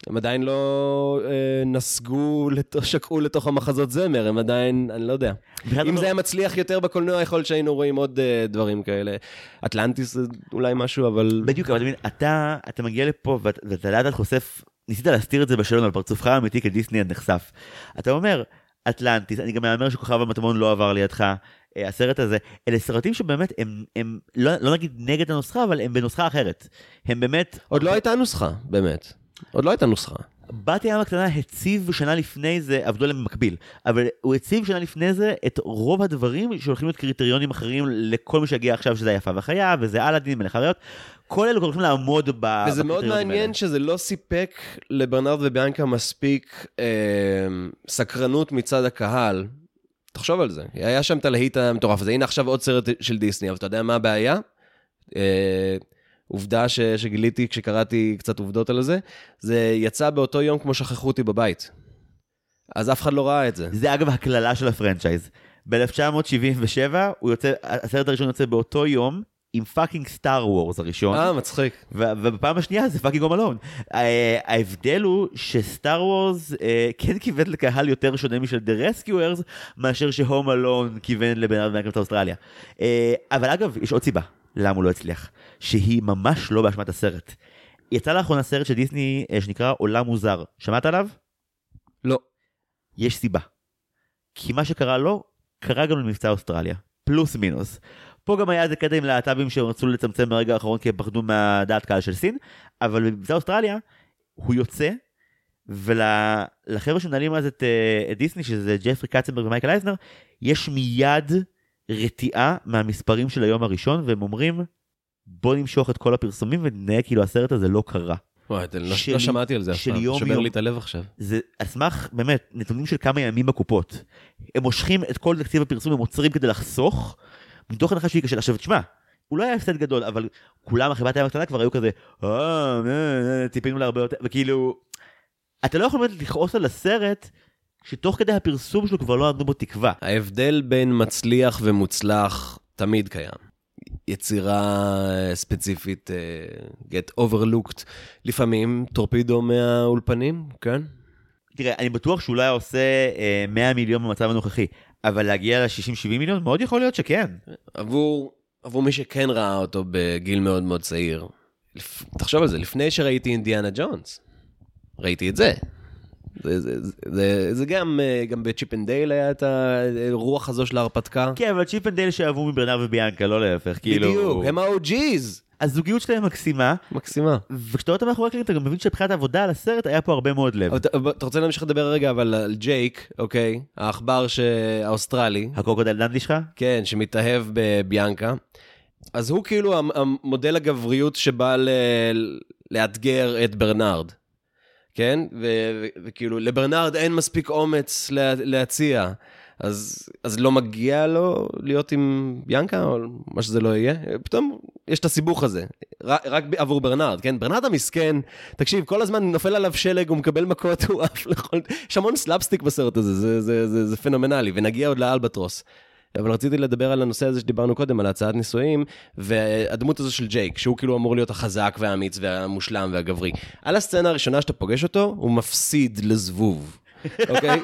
הם עדיין לא אה, נסגו, לת, שקעו לתוך המחזות זמר, הם עדיין, אני לא יודע. אם לא... זה היה מצליח יותר בקולנוע, יכול להיות שהיינו רואים עוד אה, דברים כאלה. אטלנטיס זה אולי משהו, אבל... בדיוק, אבל אתה מבין, אתה, אתה מגיע לפה ואתה, לאט לאט חושף, ניסית להסתיר את זה בשלום על פרצופך האמיתי כדיסני עד נחשף. אתה אומר, אטלנטיס, אני גם מהמר שכוכב המטמון לא עבר לידך. אה, הסרט הזה, אלה סרטים שבאמת הם, הם לא, לא נגיד נגד הנוסחה, אבל הם בנוסחה אחרת. הם באמת... עוד לא הייתה נוסחה, באמת. עוד לא הייתה נוסחה. בת ים הקטנה הציב שנה לפני זה, עבדו עליהם במקביל, אבל הוא הציב שנה לפני זה את רוב הדברים שהולכים להיות קריטריונים אחרים לכל מי שיגיע עכשיו, שזה היפה והחיה, וזה אלאדין, מלך הריות, כל אלו הולכים לעמוד ב... וזה מאוד מעניין האלה. שזה לא סיפק לברנרד וביאנקה מספיק אה, סקרנות מצד הקהל, תחשוב על זה. היה שם את הלהיט המטורף הזה. הנה עכשיו עוד סרט של דיסני, אבל אתה יודע מה הבעיה? אה, עובדה ש, שגיליתי כשקראתי קצת עובדות על זה, זה יצא באותו יום כמו שכחו אותי בבית. אז אף אחד לא ראה את זה. זה אגב הקללה של הפרנצ'ייז. ב-1977, הוא יוצא, הסרט הראשון יוצא באותו יום, עם fucking Star Wars הראשון. אה, מצחיק. ובפעם השנייה זה fucking Home Alone. ההבדל הוא ש Star Wars אה, כן כיוון לקהל יותר שונה משל The Rescuers, מאשר ש Home Alone כיוון לבן אדם אוסטרליה. אה, אבל אגב, יש עוד סיבה למה הוא לא הצליח, שהיא ממש לא באשמת הסרט. יצא לאחרונה סרט של דיסני אה, שנקרא עולם מוזר, שמעת עליו? לא. יש סיבה. כי מה שקרה לו, קרה גם למבצע אוסטרליה. פלוס מינוס. פה גם היה איזה קטע עם להט"בים שהם רצו לצמצם ברגע האחרון כי הם פחדו מהדעת קהל של סין, אבל במבצע אוסטרליה הוא יוצא, ולחבר'ה שמנהלים אז את, אה, את דיסני, שזה ג'פרי קצנברג ומייקל אייזנר, יש מיד רתיעה מהמספרים של היום הראשון, והם אומרים, בוא נמשוך את כל הפרסומים וננהג כאילו הסרט הזה לא קרה. וואי, לא, של- לא שמעתי על זה אף פעם, שובר יום. לי את הלב עכשיו. זה על סמך באמת נתונים של כמה ימים בקופות. הם מושכים את כל תקציב הפרסום, הם עוצרים כדי לחסוך, מתוך הנחה שהיא קשה. עכשיו תשמע, הוא לא היה הפסד גדול, אבל כולם, החברת הים הקטנה כבר היו כזה, אה, אה, אה, ציפינו להרבה יותר, וכאילו, אתה לא יכול באמת לכעוס על הסרט, שתוך כדי הפרסום שלו כבר לא נתנו בו תקווה. ההבדל בין מצליח ומוצלח תמיד קיים. יצירה אה, ספציפית אה, get overlooked, לפעמים טורפידו מהאולפנים, כן? תראה, אני בטוח שהוא לא היה עושה אה, 100 מיליון במצב הנוכחי, אבל להגיע ל-60-70 מיליון, מאוד יכול להיות שכן. עבור, עבור מי שכן ראה אותו בגיל מאוד מאוד צעיר. לפ... תחשוב על זה, לפני שראיתי אינדיאנה ג'ונס, ראיתי את זה. זה, זה, זה, זה, גם, אה, גם ב Chip and Dale היה את הרוח הזו של ההרפתקה. כן, אבל Chip and Dale שאבו מברנרד וביאנקה, לא להפך, כאילו... בדיוק, הם ה-OG's. הזוגיות שלהם מקסימה, מקסימה. וכשאתה רואה אותם מאחורי הקלעים אתה גם מבין שמבחינת העבודה על הסרט היה פה הרבה מאוד לב. אתה, רוצה להמשיך לדבר רגע אבל על ג'ייק, אוקיי? העכבר האוסטרלי, ה Crocodile Dundee שלך? כן, שמתאהב בביאנקה. אז הוא כאילו המ- המודל הגבריות שבא לאתגר את ברנרד. כן? וכאילו, לברנרד אין מספיק אומץ לה- להציע. אז, אז לא מגיע לו להיות עם ביאנקה, או מה שזה לא יהיה. פתאום יש את הסיבוך הזה. רק, רק עבור ברנרד, כן? ברנרד המסכן, תקשיב, כל הזמן נופל עליו שלג, הוא מקבל מכות, הוא עף לכל... יש המון סלאפסטיק בסרט הזה, זה, זה, זה, זה פנומנלי, ונגיע עוד לאלבטרוס. אבל רציתי לדבר על הנושא הזה שדיברנו קודם, על הצעת נישואים, והדמות הזו של ג'ייק, שהוא כאילו אמור להיות החזק והאמיץ והמושלם והגברי. על הסצנה הראשונה שאתה פוגש אותו, הוא מפסיד לזבוב. אוקיי?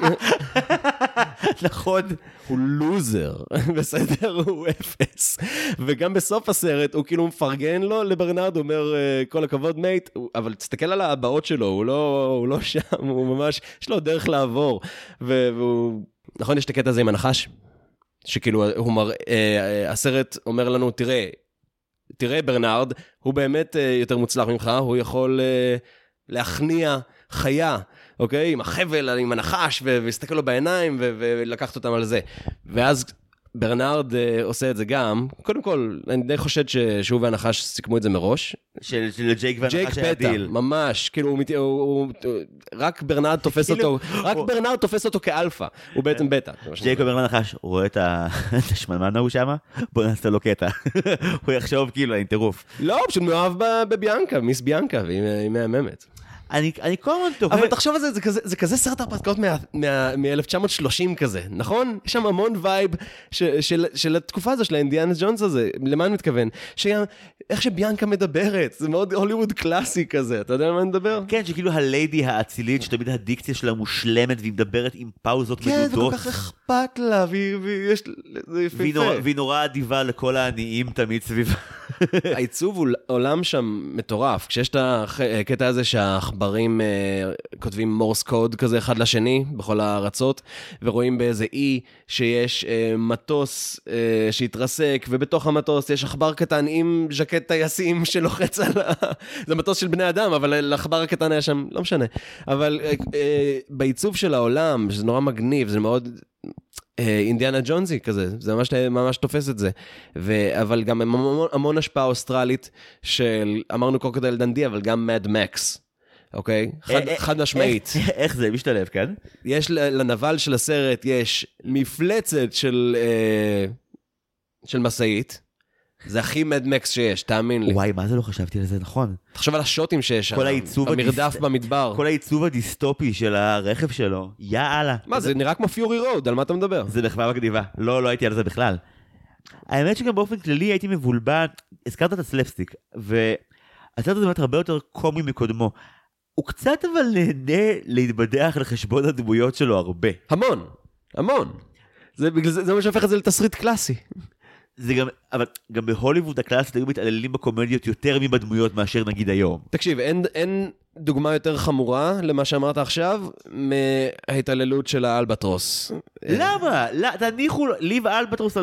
נכון. הוא לוזר, בסדר? הוא אפס. וגם בסוף הסרט הוא כאילו מפרגן לו לברנרד, הוא אומר, "אה, כל הכבוד mate, אבל תסתכל על הבעות שלו, הוא לא, הוא לא שם, הוא ממש, יש לו דרך לעבור. והוא, נכון, יש את הקטע הזה עם הנחש? שכאילו, הוא מראה, אה, הסרט אומר לנו, תראה, תראה ברנרד, הוא באמת אה, יותר מוצלח ממך, הוא יכול אה, להכניע חיה, אוקיי? עם החבל, עם הנחש, ולהסתכל לו בעיניים, ולקחת אותם על זה. ואז ברנרד אה, עושה את זה גם. קודם כל, אני די חושד ש- שהוא והנחש סיכמו את זה מראש. של של ג'ייק ג'ייק והנחש היה פטה, דיל. ממש, כאילו, הוא, הוא, הוא, הוא, רק ברנרד תופס כאילו, אותו, רק הוא- ברנרד תופס אותו כאלפא, הוא בעצם בטא. שאני ג'ייק אומר לנחש, רואה את השמנמן ההוא שמה? בוא נעשה לו קטע. הוא יחשוב כאילו, אני טירוף. לא, הוא פשוט מאוהב בביאנקה, מיס ביאנקה, והיא היא מהממת. אני אני כל הזמן תוהה... אבל תחשוב על זה, זה כזה, זה כזה סרט הרפתקאות מ-1930 כזה, נכון? יש שם המון וייב ש, של, של התקופה הזו, של האינדיאנה ג'ונס הזה, למה אני מתכוון? שגם, איך שביאנקה מדברת, זה מאוד הוליווד קלאסי כזה, אתה יודע על מה אני מדבר? כן, שכאילו הליידי האצילית, שתמיד הדיקציה שלה מושלמת, והיא מדברת עם פאוזות כן, וכל מדודות. כך אכפת לה, והיא, והיא. נורא- והיא נורא אדיבה לכל העניים תמיד סביבה. העיצוב עול- עולם שם מטורף. כשיש את הקטע הזה שהעכברים אה, כותבים מורס קוד כזה אחד לשני בכל הארצות, ורואים באיזה אי שיש אה, מטוס אה, שהתרסק, ובתוך המטוס יש עכבר קטן עם ז'קט טייסים שלוחץ על ה... זה מטוס של בני אדם, אבל לעכבר הקטן היה שם, לא משנה. אבל בעיצוב של העולם, שזה נורא מגניב, זה מאוד... אה, אינדיאנה ג'ונזי כזה, זה ממש, ממש תופס את זה. ו, אבל גם המון, המון השפעה אוסטרלית של, אמרנו קרוקודל דנדי, אבל גם מד מקס, אוקיי? חד, אה, אה, חד משמעית. איך- איך זה משתלב כאן? יש לנבל של הסרט, יש מפלצת של, אה, של משאית, זה הכי Mad Max שיש, תאמין לי. וואי, מה זה לא חשבתי על זה נכון? תחשוב על השוטים שיש שם. המרדף הדיס- במדבר. כל העיצוב הדיסטופי של הרכב שלו, יאללה. מה, זה נראה כמו Fury Road, על מה אתה מדבר? זה מחווה מגניבה. לא, לא הייתי על זה בכלל. האמת שגם באופן כללי הייתי מבולבל, הזכרת את הסלפסטיק, והסרט הזה באמת הרבה יותר קומי מקודמו. הוא קצת אבל נהנה להתבדח על חשבון הדמויות שלו הרבה. המון, המון. זה זה, זה מה שהופך את זה לתסריט קלאסי. זה גם, אבל גם בהוליווד הקלאסית היו מתעללים בקומדיות יותר מבדמויות מאשר נגיד היום. תקשיב, אין, אין דוגמה יותר חמורה למה שאמרת עכשיו מההתעללות של האלבטרוס. למה? לא, תניחו לו, ליב אלבטרוס,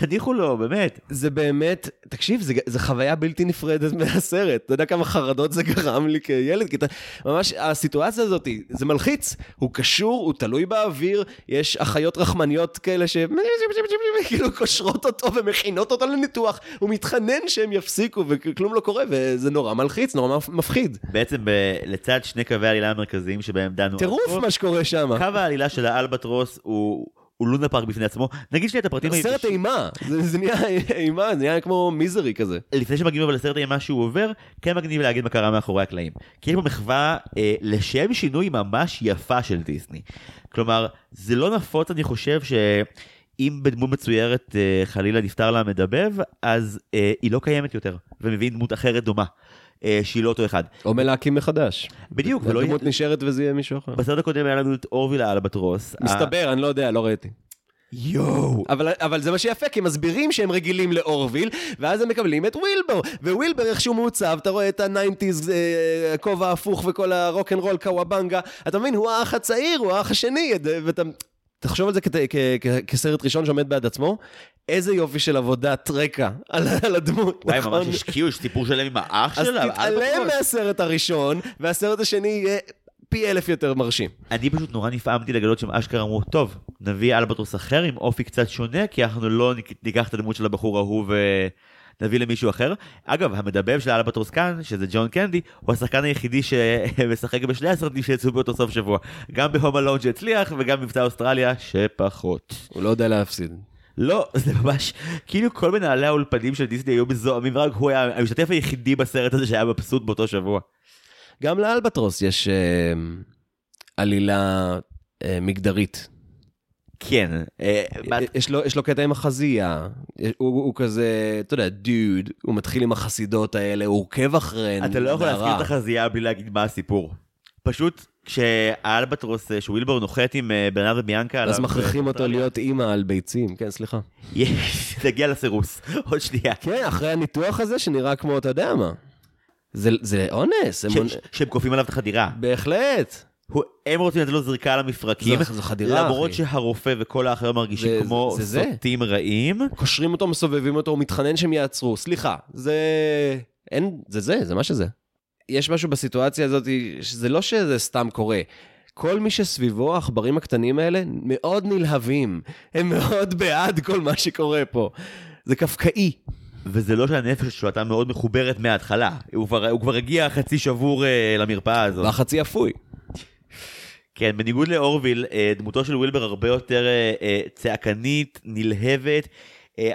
תניחו לו, באמת. זה באמת, תקשיב, זה, זה חוויה בלתי נפרדת מהסרט. אתה יודע כמה חרדות זה גרם לי כילד? כי אתה, ממש, הסיטואציה הזאת, זה מלחיץ. הוא קשור, הוא תלוי באוויר, יש אחיות רחמניות כאלה ש... כאילו קושרות אותו ומכינות אותו לניתוח. הוא מתחנן שהם יפסיקו וכלום לא קורה, וזה נורא מלחיץ, נורא מפחיד. בעצם ב- לצד שני קווי העלילה המרכזיים שבהם דנו. טירוף מה שקורה שם. קו העלילה של האלבטרוס הוא... הוא לונה פארק בפני עצמו. נגיד שנייה את הפרטים סרט היבשים. אימה, זה, זה נהיה אימה, זה נהיה כמו מיזרי כזה. לפני שמגיעים אבל לסרט האימה שהוא עובר, כן מגניב להגיד מה קרה מאחורי הקלעים. כי יש פה מחווה אה, לשם שינוי ממש יפה של דיסני. כלומר, זה לא נפוץ אני חושב שאם בדמות מצוירת אה, חלילה נפטר לה המדבב, אז אה, היא לא קיימת יותר, ומביאים דמות אחרת דומה, אה, שהיא לא אותו אחד. או מלהקים מחדש. בדיוק, ולא הדמות נשארת וזה יהיה מישהו אחר. בסרט הקודם היה לנו את אורוויל האלבטרוס. מסתבר, אני לא יודע, לא ראיתי. יואו. אבל, אבל זה מה שיפה, כי הם מסבירים שהם רגילים לאורוויל, ואז הם מקבלים את ווילבר. ווילבר איכשהו מעוצב, אתה רואה את ה nineties, הכובע ההפוך וכל הרוקנרול cowabunga. אתה מבין, הוא האח הצעיר, הוא האח השני, ואתה... תחשוב על זה כת, כ, כ, כסרט ראשון שעומד בעד עצמו, איזה יופי של עבודת רקע על, על הדמות, וואי, נכון? ממש השקיעו, יש סיפור שלם עם האח אז שלה. תתעלם האלבטרוס. מהסרט הראשון, והסרט השני יהיה פי אלף יותר מרשים. אני פשוט נורא נפעמתי לגלות שהם אשכרה אמרו, טוב, נביא אלבטרוס אחר עם אופי קצת שונה, כי אנחנו לא ניקח את הדמות של הבחור ההוא ונביא למישהו אחר. אגב, המדבב של אלבטרוס כאן, שזה ג'ון קנדי, הוא השחקן היחידי שמשחק בשני הסרטים שיצאו באותו סוף שבוע. גם בהום אלון שהצליח, וגם מבצע אוסטרליה שפחות. הוא לא יודע להפסיד. לא, זה ממש, כאילו כל מנהלי האולפנים של דיסני היו מזוהמים, ורק הוא היה המשתתף היחידי בסרט הזה שהיה מבסוט באותו שבוע. גם לאלבטרוס יש אה, עלילה אה, מגדרית. כן, אה, מה- יש לו, יש לו קטע עם החזייה, הוא, הוא כזה, אתה יודע, דוד, הוא מתחיל עם החסידות האלה, הוא עוקב אחריהן. אתה לא יכול. להזכיר את החזייה בלי להגיד מה הסיפור. פשוט כשהאלבטרוס, אה, שווילבור נוחת עם אה, ברנרד וביאנקה אז עליו, מכריחים אה, אותו להיות אימא על ביצים, כן, סליחה. יש, תגיע לסירוס, עוד שנייה. כן, אחרי הניתוח הזה שנראה כמו, אתה יודע מה. זה, זה אונס, ש- שהם כופים עליו את החדירה. בהחלט. הוא- הם רוצים לתת לו זריקה על המפרקים, זו- זו חדירה, למרות אחי. שהרופא וכל האחרים מרגישים זה- כמו זה זה. סוטים רעים. קושרים אותו, מסובבים אותו, הוא מתחנן שהם יעצרו. סליחה, זה... אין... זה זה, זה מה שזה. יש משהו בסיטואציה הזאת, שזה לא שזה סתם קורה. כל מי שסביבו, העכברים הקטנים האלה, מאוד נלהבים. הם מאוד בעד כל מה שקורה פה. זה קפקאי. וזה לא שהנפש שלו הייתה מאוד מחוברת מההתחלה. הוא כבר, הוא כבר הגיע חצי שבור אה, למרפאה הזאת. והחצי אפוי. כן, בניגוד לאורוויל, אה, דמותו של ווילבר הרבה יותר אה, אה, צעקנית, נלהבת.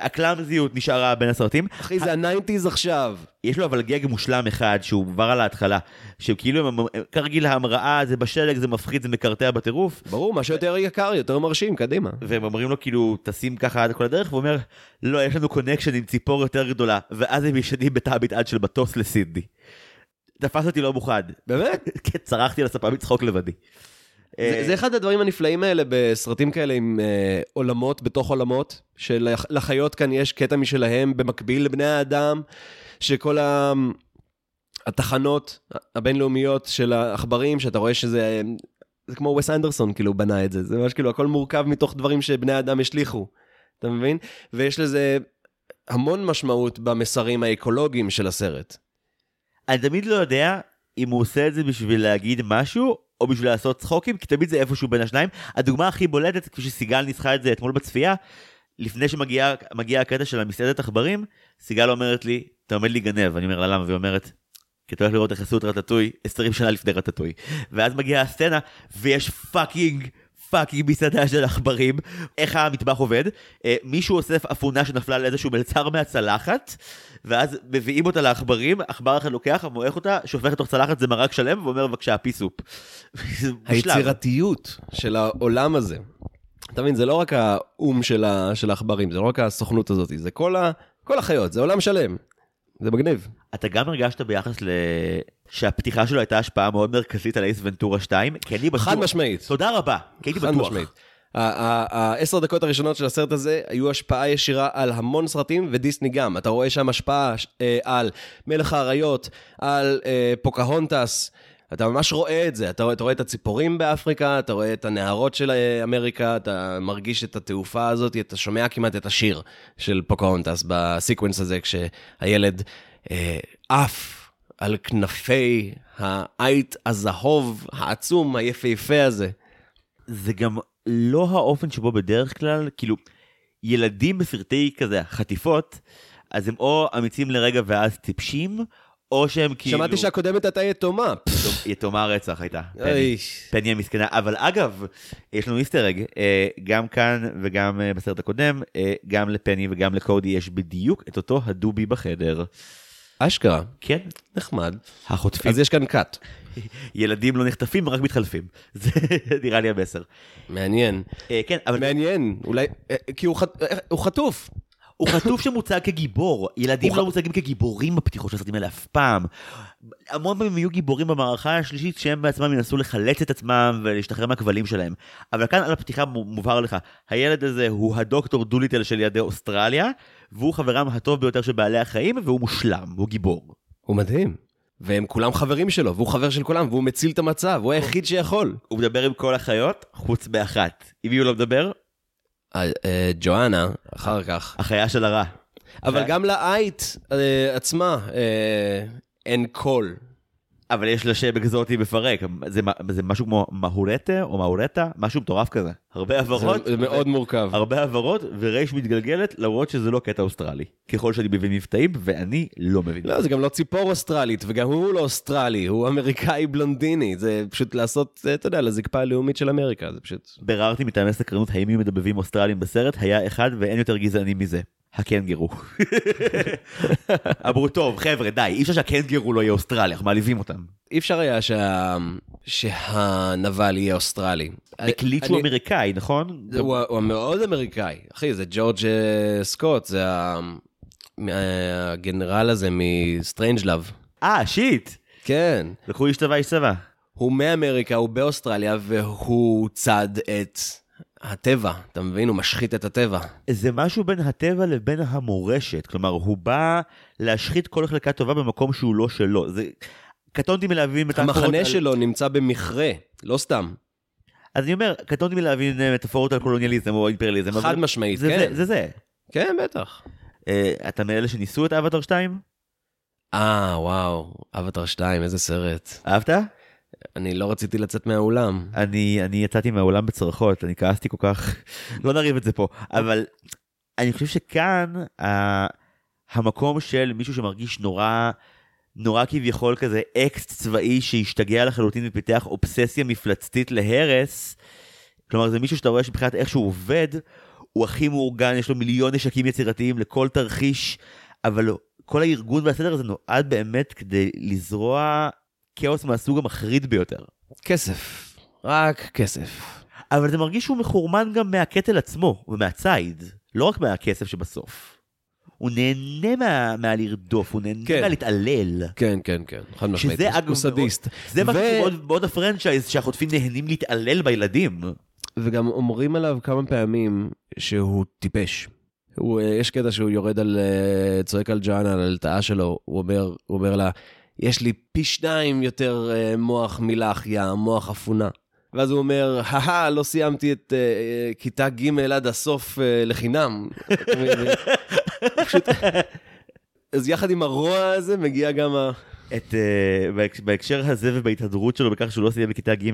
ה clumsy ות נשארה בין הסרטים. אחי, זה ה nineties עכשיו. יש לו אבל גאג מושלם אחד שהוא כבר על ההתחלה, שכאילו, הם- הם- כרגיל ההמראה, זה בשלג, זה מפחיד, זה מקרטע בטירוף, ברור, מה שיותר יקר, יותר מרשים, קדימה. והם אומרים לו כאילו, תשים ככה עד כל הדרך, והוא אומר, לא, יש לנו connection עם ציפור יותר גדולה, ואז הם ישנים בתא המטען של מטוס לסידני. תפס אותי לא מוכן. באמת? כן, צרחתי על הספה מצחוק לבדי. זה, אה, זה אחד הדברים הנפלאים האלה בסרטים כאלה עם אה, עולמות בתוך עולמות, שלחיות כאן יש קטע משלהם במקביל לבני האדם, שכל ה... התחנות הבינלאומיות של העכברים, שאתה רואה שזה... זה כמו וס אנדרסון כאילו בנה את זה, זה ממש כאילו הכל מורכב מתוך דברים שבני האדם השליכו, אתה מבין? ויש לזה המון משמעות במסרים האקולוגיים של הסרט. אני תמיד לא יודע אם הוא עושה את זה בשביל להגיד משהו, או בשביל לעשות צחוקים, כי תמיד זה איפשהו בין השניים. הדוגמה הכי בולטת, כפי שסיגל ניסחה את זה אתמול בצפייה, לפני שמגיע מגיע הקטע של המסעדת עכברים, סיגל אומרת לי, אתה עומד להיגנב, אני אומר לה למה, והיא אומרת, כי אתה הולך לראות איך עשו את רטטוי 20 שנה לפני רטטוי. ואז מגיעה הסצנה, ויש fucking, fucking מסעדה של עכברים. איך המטבח עובד? אה, מישהו אוסף אפונה שנפלה על איזשהו מלצר מהצלחת, ואז מביאים אותה לעכברים, עכבר אחד לוקח, מועך אותה, שופך לתוך צלחת, זה מרק שלם, ואומר בבקשה, פיסופ. היצירתיות של העולם הזה. אתה מבין, זה לא רק האו"ם של העכברים, זה לא רק הסוכנות הזאת, זה כל ה- כל החיות, זה עולם שלם. זה מגניב. אתה גם הרגשת ביחס ל... שהפתיחה שלו הייתה השפעה מאוד מרכזית על אייס ונטורה 2? כי אני בטוח... חד משמעית. תודה רבה, כי הייתי חד בטוח. משמעית. ה- ה- העשר דקות הראשונות של הסרט הזה היו השפעה ישירה על המון סרטים, ודיסני גם. אתה רואה שם השפעה אה, על מלך האריות, על אה, פוקהונטס. אתה ממש רואה את זה, אתה רואה, אתה רואה את הציפורים באפריקה, אתה רואה את הנהרות של אה, אמריקה, אתה מרגיש את התעופה הזאת, אתה שומע כמעט את השיר של פוקהונטס בסקוונס הזה, כשהילד אה, עף על כנפי העית הזהוב העצום, היפהפה הזה. זה גם לא האופן שבו בדרך כלל, כאילו, ילדים בסרטי כזה חטיפות, אז הם או אמיצים לרגע ואז טיפשים, או שהם כאילו... שמעתי שהקודמת הייתה יתומה. יתומה רצח הייתה. פני. פני המסכנה. אבל אגב, יש לנו איסטר אג, אה, גם כאן וגם אה, בסרט הקודם, אה, גם לפני וגם לקודי יש בדיוק את אותו הדובי בחדר. אשכרה, כן, נחמד. החוטפים. אז יש כאן קאט. ילדים לא נחטפים, רק מתחלפים. זה נראה לי המסר. מעניין. אה, כן, אבל מעניין, אולי, אה, כי הוא חט- אה, הוא חטוף. הוא חטוף שמוצג כגיבור. ילדים לא מוצגים כגיבורים בפתיחות של הסרטים האלה אף פעם. המון פעמים יהיו גיבורים במערכה השלישית שהם בעצמם ינסו לחלץ את עצמם ולהשתחרר מהכבלים שלהם. אבל כאן על הפתיחה מו- מובהר לך, הילד הזה הוא הדוקטור דוליטל של ילדי אוסטרליה, והוא חברם הטוב ביותר של בעלי החיים, והוא מושלם, הוא גיבור. הוא מדהים. והם כולם חברים שלו, והוא חבר של כולם, והוא מציל את המצב, הוא היחיד שיכול. הוא מדבר עם כל החיות, חוץ באחת. עם מי הוא לא מדבר? אה, אה, ג'ואנה, אחר כך. החיה של הרע. אבל גם לעית אה, עצמה אין קול. אבל יש לה שם אקזוטי מפרק, זה, זה משהו כמו מהורטה או מהורטה, משהו מטורף כזה. הרבה זה הבהרות. זה מאוד מורכב. הרבה הבהרות ורייש מתגלגלת למרות שזה לא קטע אוסטרלי. ככל שאני מבין מבטאים ואני לא מבין. לא, זה גם לא ציפור אוסטרלית, וגם הוא לא אוסטרלי, הוא אמריקאי בלונדיני. זה פשוט לעשות, אה, אתה יודע, לזקפה הלאומית של אמריקה, זה פשוט... ביררתי מטעמי סקרנות האם יהיו מדבבים אוסטרלים בסרט, היה אחד ואין יותר גזעני מזה. הקנגרו. אמרו טוב חבר'ה די אי אפשר שהקנגרו לא יהיה אוסטרלי אנחנו מעליבים אותם. אי אפשר היה שה... שהנבל יהיה אוסטרלי. מקליץ' שהוא אני- אמריקאי נכון? הוא, הוא מאוד אמריקאי. אחי, זה ג'ורג' אה, סקוט, זה. אה, הגנרל הזה מסטרנג'לאב. אה shit. כן. לקחו איש צבא איש צבא. הוא מאמריקה, הוא באוסטרליה, והוא צד את הטבע, אתה מבין? הוא משחית את הטבע. זה משהו בין הטבע לבין המורשת, כלומר הוא בא להשחית כל חלקה טובה במקום שהוא לא שלו. זה... קטונתי מלהבין מטאפורות המחנה על- שלו נמצא במכרה, לא סתם. אז אני אומר, קטונתי מלהבין אה, מטאפורות על קולוניאליזם או אימפריאליזם. חד אבל משמעית, זה, כן. זה, זה זה. כן, בטח. אה, אתה מאלה שניסו את אבטר 2? אה, וואו, אבטר 2, איזה סרט. אהבת? אני לא רציתי לצאת מהאולם. אני, אני יצאתי מהעולם בצרחות, אני כעסתי כל כך, לא נריב את זה פה, אבל אני חושב שכאן ה, המקום של מישהו שמרגיש נורא, נורא כביכול כזה אקס צבאי שהשתגע לחלוטין ופיתח אובססיה מפלצתית להרס, כלומר זה מישהו שאתה רואה שמבחינת איך שהוא עובד, הוא הכי מאורגן, יש לו מיליון נשקים יצירתיים לכל תרחיש, אבל כל הארגון והסדר הזה נועד באמת כדי לזרוע כאוס מהסוג המחריד ביותר. כסף. רק כסף. אבל זה מרגיש שהוא מחורמן גם מהקטל עצמו ומהציד, לא רק מהכסף שבסוף. הוא נהנה מה, מהלרדוף, הוא נהנה כן. מהלהתעלל. כן, כן, כן, חד משמעית. שזה הוא אגב, סדיסט. זה משהו ו- שמאוד מאוד הפרנצ'ייז שהחוטפים נהנים להתעלל בילדים. וגם אומרים עליו כמה פעמים שהוא טיפש. הוא, אה, יש קטע שהוא יורד על, אה, צועק על ג'ואנה, על הלטאה שלו, הוא אומר, הוא אומר לה, יש לי פי שניים יותר אה, מוח יא מוח אפונה. ואז הוא אומר, הא לא סיימתי את אה, אה, כיתה ג' עד הסוף אה, לחינם. פשוט... אז יחד עם הרוע הזה מגיע גם ה... את, uh, בהק- בהקשר הזה ובהתהדרות שלו בכך שהוא לא סיים בכיתה ג'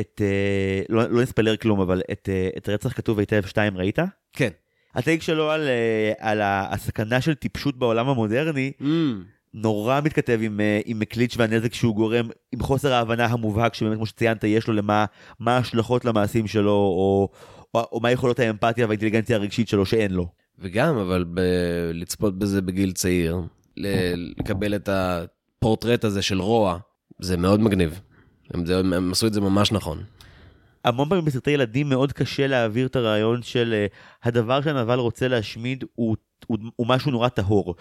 את, uh, לא, לא נספלר כלום, אבל את, uh, את רצח כתוב היטב 2 ראית? כן. הטייק שלו על, uh, על הסכנה של טיפשות בעולם המודרני, Mm, נורא מתכתב עם, אה, עם מקליץ' והנזק שהוא גורם, עם חוסר ההבנה המובהק שבאמת, כמו שציינת, יש לו למה מה ההשלכות למעשים שלו, או, או, או מה יכולות האמפתיה והאינטליגנציה הרגשית שלו שאין לו. וגם, אבל ב... לצפות בזה בגיל צעיר, ל... לקבל את הפורטרט הזה של רוע, זה מאוד מגניב. הם, זה, הם עשו את זה ממש נכון. המון פעמים בסרטי ילדים מאוד קשה להעביר את הרעיון של uh, הדבר שהנבל רוצה להשמיד הוא, הוא, הוא משהו נורא טהור.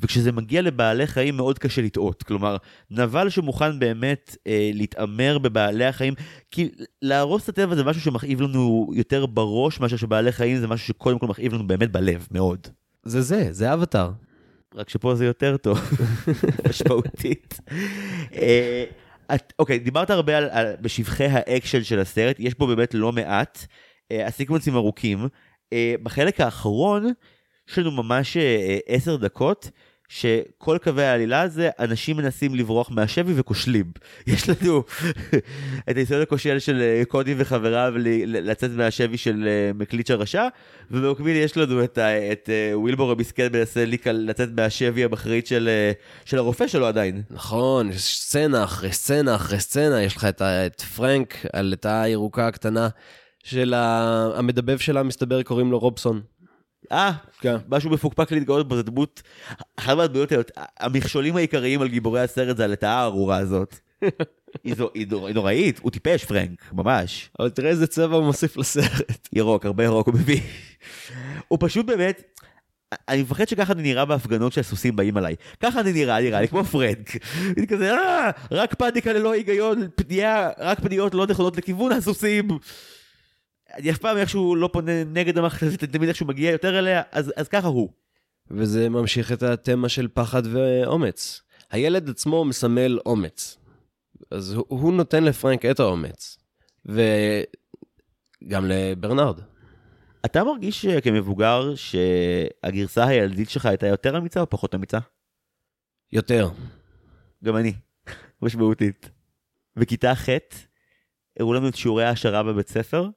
וכשזה מגיע לבעלי חיים מאוד קשה לטעות. כלומר, נבל שמוכן באמת אה, להתעמר בבעלי החיים, כי להרוס את הטבע זה משהו שמכאיב לנו יותר בראש מאשר שבעלי חיים זה משהו שקודם כל מכאיב לנו באמת בלב, מאוד. זה זה, זה אבטאר. רק שפה זה יותר טוב, משמעותית. אה, את, אוקיי, דיברת הרבה על, על, בשבחי האקשן של הסרט, יש בו באמת לא מעט. אה, הסיקוונצים ארוכים. אה, בחלק האחרון, יש לנו ממש אה, עשר דקות. שכל קווי העלילה הזה, אנשים מנסים לברוח מהשבי וכושלים. יש לנו את הניסיון הכושל של אה, קודי וחבריו לצאת מהשבי של אה, מקליץ' הרשע, ובמקביל יש לנו את, את ווילבור המסכן מנסה לצאת מהשבי המחריד של, של הרופא שלו עדיין. נכון, סצנה אחרי סצנה אחרי סצנה, יש לך את, את פרנק על את הירוקה הקטנה של המדבב שלה, מסתבר קוראים לו רובסון. אה, כן. משהו מפוקפק להתגאות בו, זה דמות, אחת מהדמויות האלה, המכשולים העיקריים על גיבורי הסרט זה הלטאה הארורה הזאת. היא, זו, היא, היא נוראית, הוא טיפש פרנק, ממש. אבל תראה איזה צבע הוא מוסיף לסרט. ירוק, הרבה ירוק הוא מביא. הוא פשוט באמת, אני מפחד שככה אני נראה בהפגנות שהסוסים באים עליי. ככה אני נראה, נראה לי כמו פרנק. אני כזה, אה, רק פאניקה ללא היגיון, פנייה, רק פניות לא נכונות לכיוון הסוסים. אני אף פעם איכשהו לא פונה נגד המכתזית, תמיד איכשהו מגיע יותר אליה, אז, אז ככה הוא. וזה ממשיך את התמה של פחד ואומץ. הילד עצמו מסמל אומץ. אז הוא, הוא נותן לפרנק את האומץ. וגם לברנרד. אתה מרגיש כמבוגר שהגרסה הילדית שלך הייתה יותר אמיצה או פחות אמיצה? יותר. גם אני, משמעותית. בכיתה ח' הראו לנו את שיעורי ההשערה בבית ספר,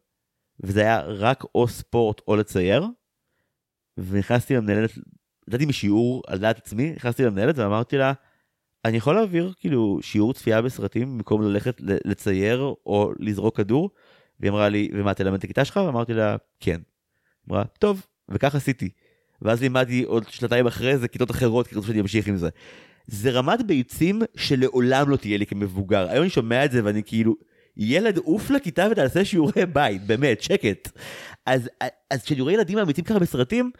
וזה היה רק או ספורט או לצייר. ונכנסתי למנהלת, ידעתי משיעור על דעת עצמי, נכנסתי למנהלת ואמרתי לה, אני יכול להעביר כאילו שיעור צפייה בסרטים במקום ללכת לצייר או לזרוק כדור? והיא אמרה לי, ומה, תלמד את הכיתה שלך? ואמרתי לה, כן. אמרה, טוב, וכך עשיתי. ואז לימדתי עוד שנתיים אחרי זה כיתות אחרות, כי רצו שאני אמשיך עם זה. זה רמת ביצים שלעולם לא תהיה לי כמבוגר. היום אני שומע את זה ואני כאילו, ילד עוף לכיתה ותעשה שיעורי בית, באמת, שקט. אז, אז כשאני רואה ילדים אמיתים ככה בסרטים,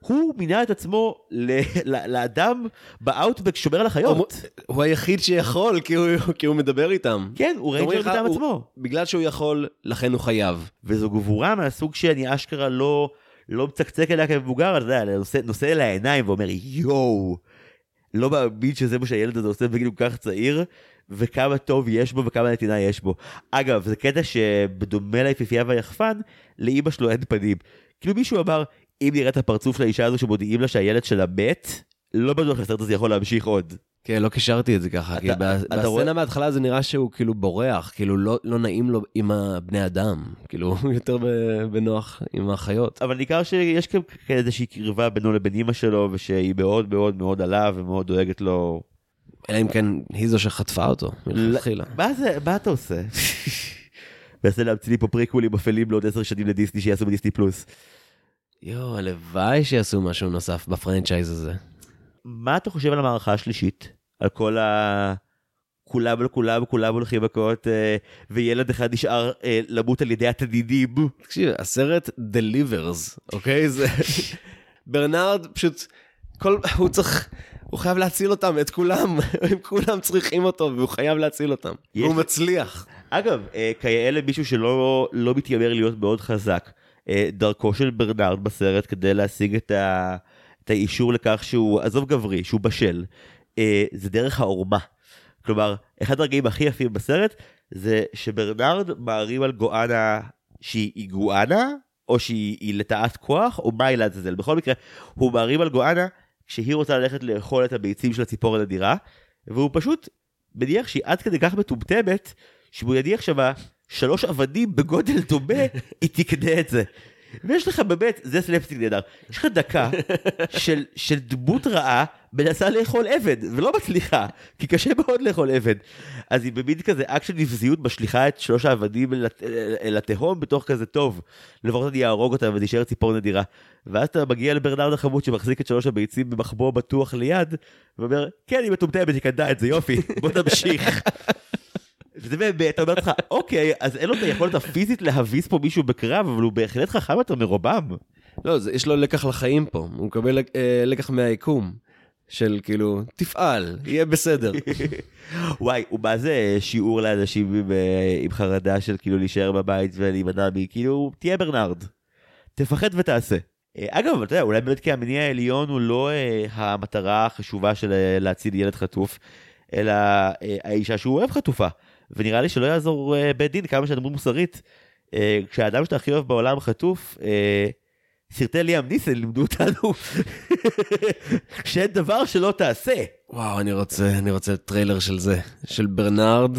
הוא מינה את עצמו ל, ל, לאדם ב outback שומר על החיות. הוא, הוא היחיד שיכול, כי הוא, כי הוא מדבר איתם. כן, הוא ranger מטעם עצמו. בגלל שהוא יכול, לכן הוא חייב. וזו גבורה מהסוג שאני אשכרה לא, לא מצקצק אליה כמבוגר, אתה יודע, נושא, נושא אל העיניים ואומר יואו, לא מאמין שזה מה שהילד הזה עושה בגיל כל כך צעיר, וכמה טוב יש בו וכמה נתינה יש בו. אגב, זה קטע שבדומה ליפיפייה והיחפן, לאימא שלו אין פנים. כאילו מישהו אמר, אם נראה את הפרצוף של האישה הזו שמודיעים לה שהילד שלה מת, לא בטוח שהסרט הזה יכול להמשיך עוד. כן, לא קישרתי את זה ככה, כי בסצנה רואה... מההתחלה זה נראה שהוא כאילו בורח, כאילו לא, לא נעים לו עם הבני אדם, כאילו יותר בנוח עם החיות. אבל ניכר שיש כאן איזושהי קרבה בינו לבין אימא שלו, ושהיא מאוד מאוד מאוד עליו ומאוד דואגת לו. אלא אם כן היא זו שחטפה אותו מלכתחילה. מה זה, מה אתה עושה? מנסה להמציא לי פה פריקולים אפלים לעוד עשר שנים לדיסני שיעשו בדיסני פלוס. יואו, הלוואי שיעשו משהו נוסף בפרנצ'ייז הזה. מה אתה חושב על המערכה השלישית? על כל ה... כולם על כולם, כולם הולכים מכות, אה, וילד אחד נשאר אה, למות על ידי התדידים. תקשיב, הסרט Delivers, אוקיי? זה... ברנרד פשוט, כל... הוא צריך... הוא חייב להציל אותם, את כולם, הם כולם צריכים אותו, והוא חייב להציל אותם. הוא מצליח. אגב, אה, כיאה מישהו שלא לא מתיימר להיות מאוד חזק, אה, דרכו של ברנרד בסרט כדי להשיג את, ה, את האישור לכך שהוא, עזוב גברי, שהוא בשל, אה, זה דרך העורמה. כלומר, אחד הרגעים הכי יפים בסרט זה שברנרד מערים על גואנה שהיא גואנה, או שהיא לטאת כוח, או מה היא לעזאזל. בכל מקרה, הוא מערים על גואנה כשהיא רוצה ללכת לאכול את הביצים של הציפור הנדירה, והוא פשוט מניח שהיא עד כדי כך מטומטמת, שהוא יניח שמה שלוש אבנים בגודל דומה, היא תקנה את זה. ויש לך באמת, זה סלפסטיק נהדר, יש לך דקה של, של דמות רעה מנסה לאכול אבן, ולא מצליחה, כי קשה מאוד לאכול אבן. אז היא במין כזה אקט של נבזיות משליכה את שלוש האבנים אל, התהום בתוך כזה טוב. לפחות אני אהרוג אותה ותישאר ציפור נדירה. ואז אתה מגיע לברנרד החמוד שמחזיק את שלוש הביצים במחבוא בטוח ליד, ואומר, כן, היא מטומטמת, היא קנדה את זה, יופי, בוא נמשיך. וזה באמת, אתה אומר לך, אוקיי, אז אין לו את היכולת הפיזית להביס פה מישהו בקרב, אבל הוא בהחלט חכם יותר מרובם. לא, זה, יש לו לקח לחיים פה, הוא מקבל אה, לקח מהיקום. של כאילו, תפעל, יהיה בסדר. וואי, הוא מה זה שיעור לאנשים עם, אה, עם חרדה של כאילו להישאר בבית ולהימנע מ... כאילו, תהיה ברנרד. תפחד ותעשה. אה, אגב, אתה יודע, אולי באמת כי המניע העליון הוא לא אה, המטרה החשובה של אה, להציל ילד חטוף, אלא אה, האישה שהוא אוהב חטופה. ונראה לי שלא יעזור אה, בית דין כמה שאתה מוסרי. אה, כשהאדם שאתה הכי אוהב בעולם חטוף, אה, סרטי ליאם ניסן לימדו אותנו שאין דבר שלא תעשה. וואו, אני רוצה, אני רוצה טריילר של זה, של ברנרד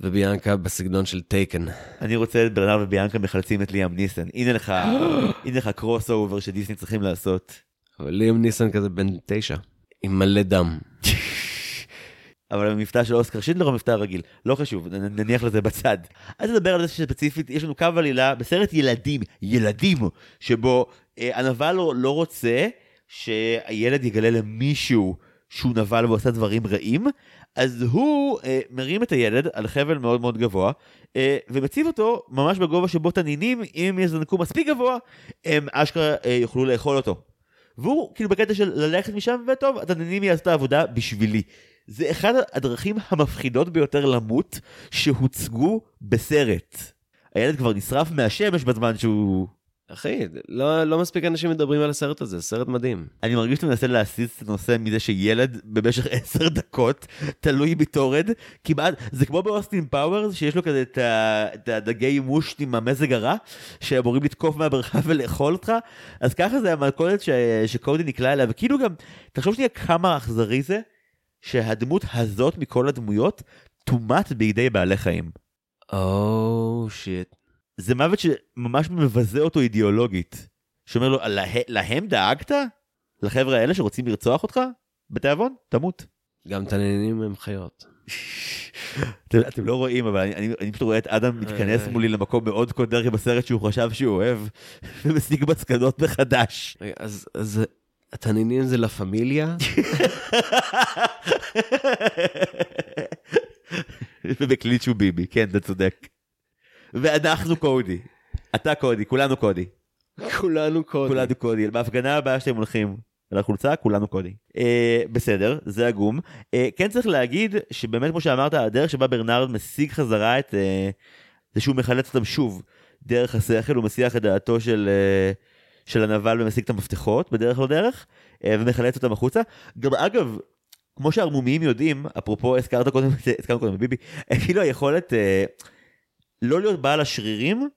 וביאנקה בסגנון של Taken. אני רוצה את ברנרד וביאנקה מחלצים את ליאם ניסן. הנה לך, הנה לך crossover שדיסני צריכים לעשות. אבל ליאם ניסן כזה בן תשע, עם מלא דם. אבל המבטא של אוסקר שינדלר הוא מבטא רגיל, לא חשוב, נניח לזה בצד. אז נדבר על זה שספציפית, יש לנו קו עלילה בסרט ילדים, ילדים, שבו אה, הנבל לא, לא רוצה שהילד יגלה למישהו שהוא נבל ועושה דברים רעים, אז הוא אה, מרים את הילד על חבל מאוד מאוד גבוה, אה, ומציב אותו ממש בגובה שבו תנינים, אם יזנקו מספיק גבוה, הם אשכרה אה, יוכלו לאכול אותו. והוא כאילו בקטע של ללכת משם, וטוב, התנינים יעשו את העבודה בשבילי. זה אחד הדרכים המפחידות ביותר למות שהוצגו בסרט. הילד כבר נשרף מהשמש בזמן שהוא... אחי, לא, לא מספיק אנשים מדברים על הסרט הזה, סרט מדהים. אני מרגיש שאתה מנסה להסיס את הנושא מזה שילד במשך עשר דקות תלוי בתורד, כמעט, זה כמו באוסטין פאוורס שיש לו כזה את, הדגי מושט עם המזג הרע, שאמורים לתקוף מהמרחב ולאכול אותך, אז ככה זה המלכודת ש, שקודי נקלע אליה, וכאילו גם, תחשוב שנייה כמה אכזרי זה, שהדמות הזאת מכל הדמויות תומת בידי בעלי חיים. oh shit. זה מוות שממש מבזה אותו אידיאולוגית. שאומר לו, לה, להם דאגת? לחבר'ה האלה שרוצים לרצוח אותך? בתיאבון? תמות. גם תנינים הם חיות. אתם, אתם לא רואים, אבל אני, אני, אני פשוט רואה את אדם מתכנס אה. מולי למקום מאוד קודר בסרט שהוא חשב שהוא אוהב, ומסיק מסקנות מחדש. אז, אז התנינים זה לה פמיליה? ובקליט שהוא ביבי, כן, אתה צודק. ואנחנו קודי. אתה קודי, כולנו קודי. כולנו קודם. כולנו קודי. בהפגנה הבאה שאתם הולכים על החולצה, כולנו קודי. אה, בסדר, זה עגום. אה, כן צריך להגיד שבאמת, כמו שאמרת, הדרך שבה ברנרד משיג חזרה את... אה, זה שהוא מחלץ אותם שוב דרך השכל, הוא מסיח את דעתו של, אה, של הנבל ומשיג את המפתחות בדרך לא דרך, אה, ומחלץ אותם החוצה. גם אגב, כמו שהערמומיים יודעים, אפרופו הזכרת קודם, הזכרנו קודם ביבי, כאילו היכולת אה, לא להיות בעל השרירים,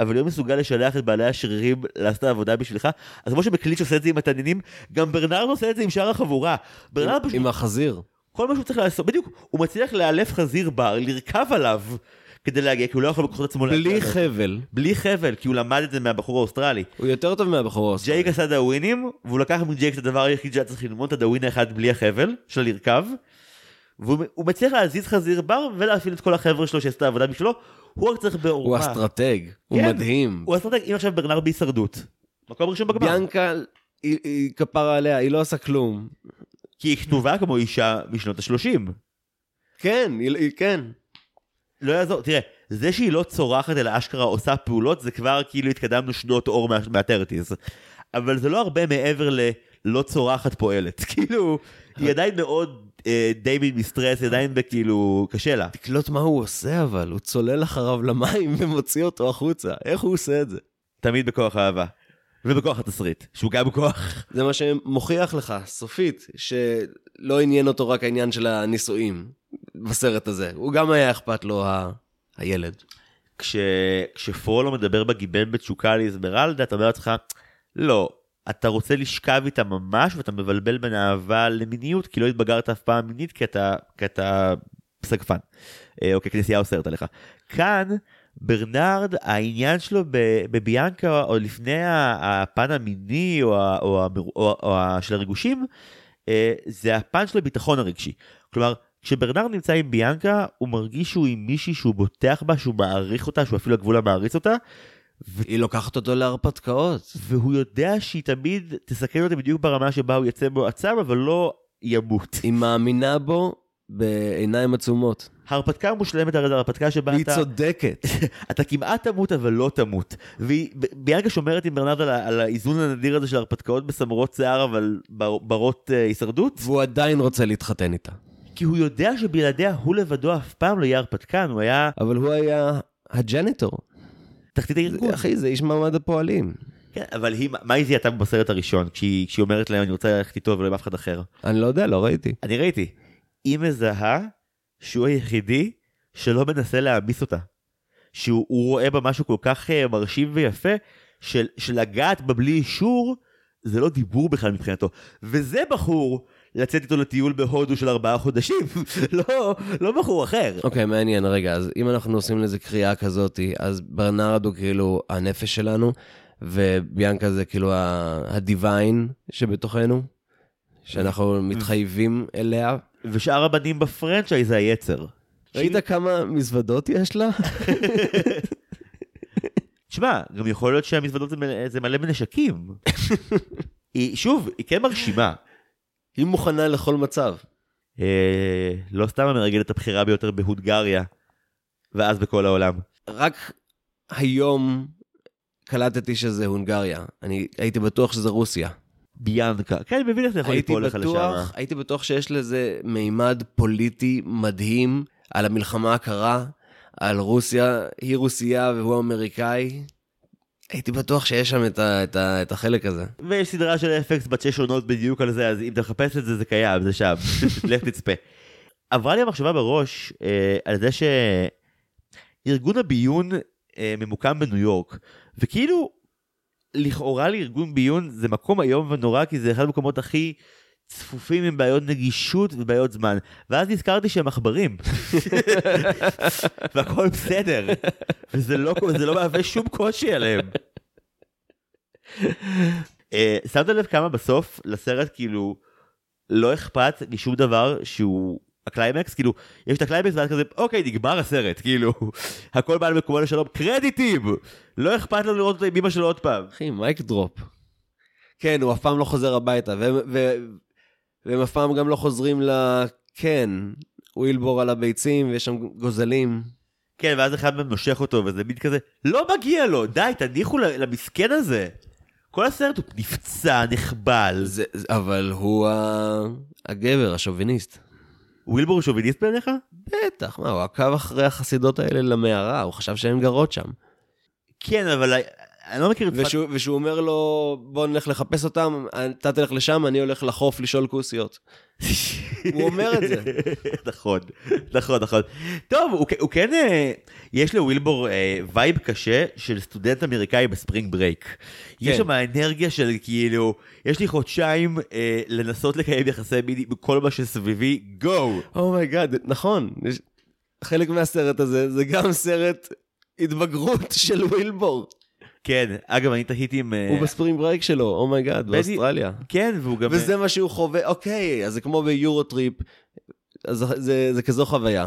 אבל להיות מסוגל לשלח את בעלי השרירים לעשות את העבודה בשבילך. אז כמו שמקליץ' עושה את זה עם התנינים, גם ברנרד עושה את זה עם שאר החבורה. ברנרד פשוט, עם החזיר. כל מה שהוא צריך לעשות, בדיוק, הוא מצליח לאלף חזיר בר, לרכב עליו כדי להגיע, כי הוא לא יכול בכוחות עצמו בלי להגיע. חבל. בלי חבל, כי הוא למד את זה מהבחור האוסטרלי. הוא יותר טוב מהבחור האוסטרלי. ג'ייק עשה דאווינים, והוא לקח מג'ייק את הדבר היחיד שהיה צריך ללמוד, את הדאווין האחד בלי החבל, של לרכב. והוא הוא מצליח להזיז חזיר בר ולהפעיל את כל החבר'ה שלו שיעשו את העבודה בשבילו. הוא רק צריך הוא בעורמה. אסטרטג. הוא כן. מדהים. הוא אסטרטג, אם עכשיו ברנרד בהישרדות. מקום ראשון בגמר. ביאנקה, היא- היא כפרה עליה, היא לא עושה כלום. כי היא כתובה כמו אישה משנות ה-30. כן, היא- היא- כן. לא יעזור, תראה, זה שהיא לא צורחת אלא אשכרה עושה פעולות, זה כבר כאילו התקדמנו שנות אור מה- מה thirties. אבל זה לא הרבה מעבר ללא צורחת פועלת. כאילו, היא עדיין מאוד אה, די מסטרס, היא עדיין בכאילו, קשה לה. תקלוט מה הוא עושה אבל, הוא צולל אחריו למים ומוציא אותו החוצה. איך הוא עושה את זה? תמיד בכוח אהבה. ובכוח התסריט, שהוא גם בכוח. זה מה שמוכיח לך, סופית, שלא עניין אותו רק העניין של הנישואים בסרט הזה. הוא גם היה אכפת לו ה... הילד. כש... כשפרולו מדבר בגיבן בתשוקה לאזמרלדה, אתה אומר לעצמך, לא, אתה רוצה לשכב איתה ממש ואתה מבלבל בין אהבה למיניות, כי לא התבגרת אף פעם מינית, כי אתה, כי אתה סגפן. אה, או כי הכנסייה אוסרת עליך. כאן, ברנרד, העניין שלו בביאנקה, עוד לפני הפן המיני או, או, או, או ה- של הריגושים, אה, זה הפן של הביטחון הרגשי. כלומר, כשברנרד נמצא עם ביאנקה, הוא מרגיש שהוא עם מישהי שהוא בוטח בה, שהוא מעריך אותה, שהוא אפילו הגבול המעריץ אותה, היא לוקחת אותו להרפתקאות. והוא יודע שהיא תמיד תסכן אותה בדיוק ברמה שבה הוא יצא מועצם, אבל לא ימות. היא מאמינה בו בעיניים עצומות. הרפתקה מושלמת הרי זו הרפתקה שבה והיא אתה... צודקת. אתה כמעט תמות אבל לא תמות. וביאנקה שומרת עם ברנרד על, על האיזון הנדיר הזה של הרפתקאות בסמרות שיער אבל בר- ברות אה, הישרדות, והוא עדיין רוצה להתחתן איתה. כי הוא יודע שבלעדיה הוא לבדו אף פעם לא יהיה הרפתקן, הוא היה אבל הוא היה הג'ניטור. תחתית הארגון. אחי, זה איש מעמד הפועלים. כן, אבל היא, מה היא זיהתה בסרט הראשון, כשהיא, כשהיא אומרת להם אני רוצה ללכת איתו ולא עם אף אחד אחר? אני לא יודע, לא ראיתי. אני ראיתי, היא מזהה שהוא היחידי שלא מנסה להעמיס אותה. שהוא הוא רואה בה משהו כל כך uh, מרשים ויפה, של, שלגעת בה בלי אישור, זה לא דיבור בכלל מבחינתו. וזה בחור לצאת איתו לטיול בהודו של ארבעה חודשים, לא, לא בחור אחר. אוקיי, מעניין, רגע, אז אם אנחנו עושים לזה קריאה כזאת, אז ברנרד הוא כאילו הנפש שלנו, וביאנקה זה כאילו הדיוויין שבתוכנו, שאנחנו מתחייבים אליה. ושאר הבנים בפרנצ'ייז זה היצר. ראית כמה מזוודות יש לה? תשמע, גם יכול להיות שהמזוודות זה מלא, בנשקים. היא, שוב, היא כן מרשימה. היא מוכנה לכל מצב. אה, לא סתם המרגלת הבכירה ביותר בהונגריה, ואז בכל העולם. רק היום קלטתי שזה הונגריה. אני הייתי בטוח שזה רוסיה. ביאנקה. כן, אני מבין איך זה יכול ליפול לך לשם. הייתי בטוח שיש לזה מימד פוליטי מדהים על המלחמה הקרה, על רוסיה, היא רוסייה והוא אמריקאי. הייתי בטוח שיש שם את, ה, את, ה, את החלק הזה. ויש סדרה של אפקס בת שש עונות בדיוק על זה, אז אם אתה מחפש את זה, זה קיים, זה שם. לך תצפה. עברה לי המחשבה בראש אה, על זה שארגון הביון אה, ממוקם בניו יורק, וכאילו, לכאורה לארגון ביון זה מקום איום ונורא, כי זה אחד המקומות הכי צפופים עם בעיות נגישות ובעיות זמן. ואז נזכרתי שהם עכברים. והכל בסדר. וזה לא, לא מהווה שום קושי עליהם. אה, שמת לב כמה בסוף לסרט כאילו לא אכפת משום דבר שהוא הקליימקס כאילו יש את הקליימקס ואז כזה אוקיי נגמר הסרט כאילו הכל בא למקומו לשלום קרדיטים לא אכפת לנו לראות אותו עם אמא שלו עוד פעם. אחי, mic drop. כן, הוא אף פעם לא חוזר הביתה, והם, ו, והם אף פעם גם לא חוזרים ל... כן, ווילבור על הביצים, ויש שם גוזלים. כן ואז אחד מהם נושך אותו וזה מין כזה לא מגיע לו די תניחו למסכן הזה. כל הסרט הוא נפצע נחבל. זה, זה, אבל הוא ה... הגבר, השוביניסט. ווילבור הוא שוביניסט בעיניך? בטח, מה, הוא עקב אחרי החסידות האלה למערה, הוא חשב שהן גרות שם. כן אבל אני לא מכיר את ושהוא, ושהוא אומר לו, בוא נלך לחפש אותם, אתה תלך לשם, אני הולך לחוף לשאול כוסיות. הוא אומר את זה. נכון, נכון, נכון. טוב, הוא, הוא כן, אה, יש לווילבור אה, vibe קשה של סטודנט אמריקאי ב spring break. יש כן. שם אנרגיה של כאילו, יש לי חודשיים אה, לנסות לקיים יחסי מין עם כל מה שסביבי, go. Oh my god, נכון. יש... חלק מהסרט הזה זה גם סרט התבגרות של ווילבור. כן, אגב, אני תהיתי עם... אה, הוא ב spring break שלו, oh my god, בדי- באוסטרליה. כן, והוא גם... וזה מה שהוא חווה, אוקיי, אז זה כמו ב EuroTrip, אז זה, זה כזו חוויה.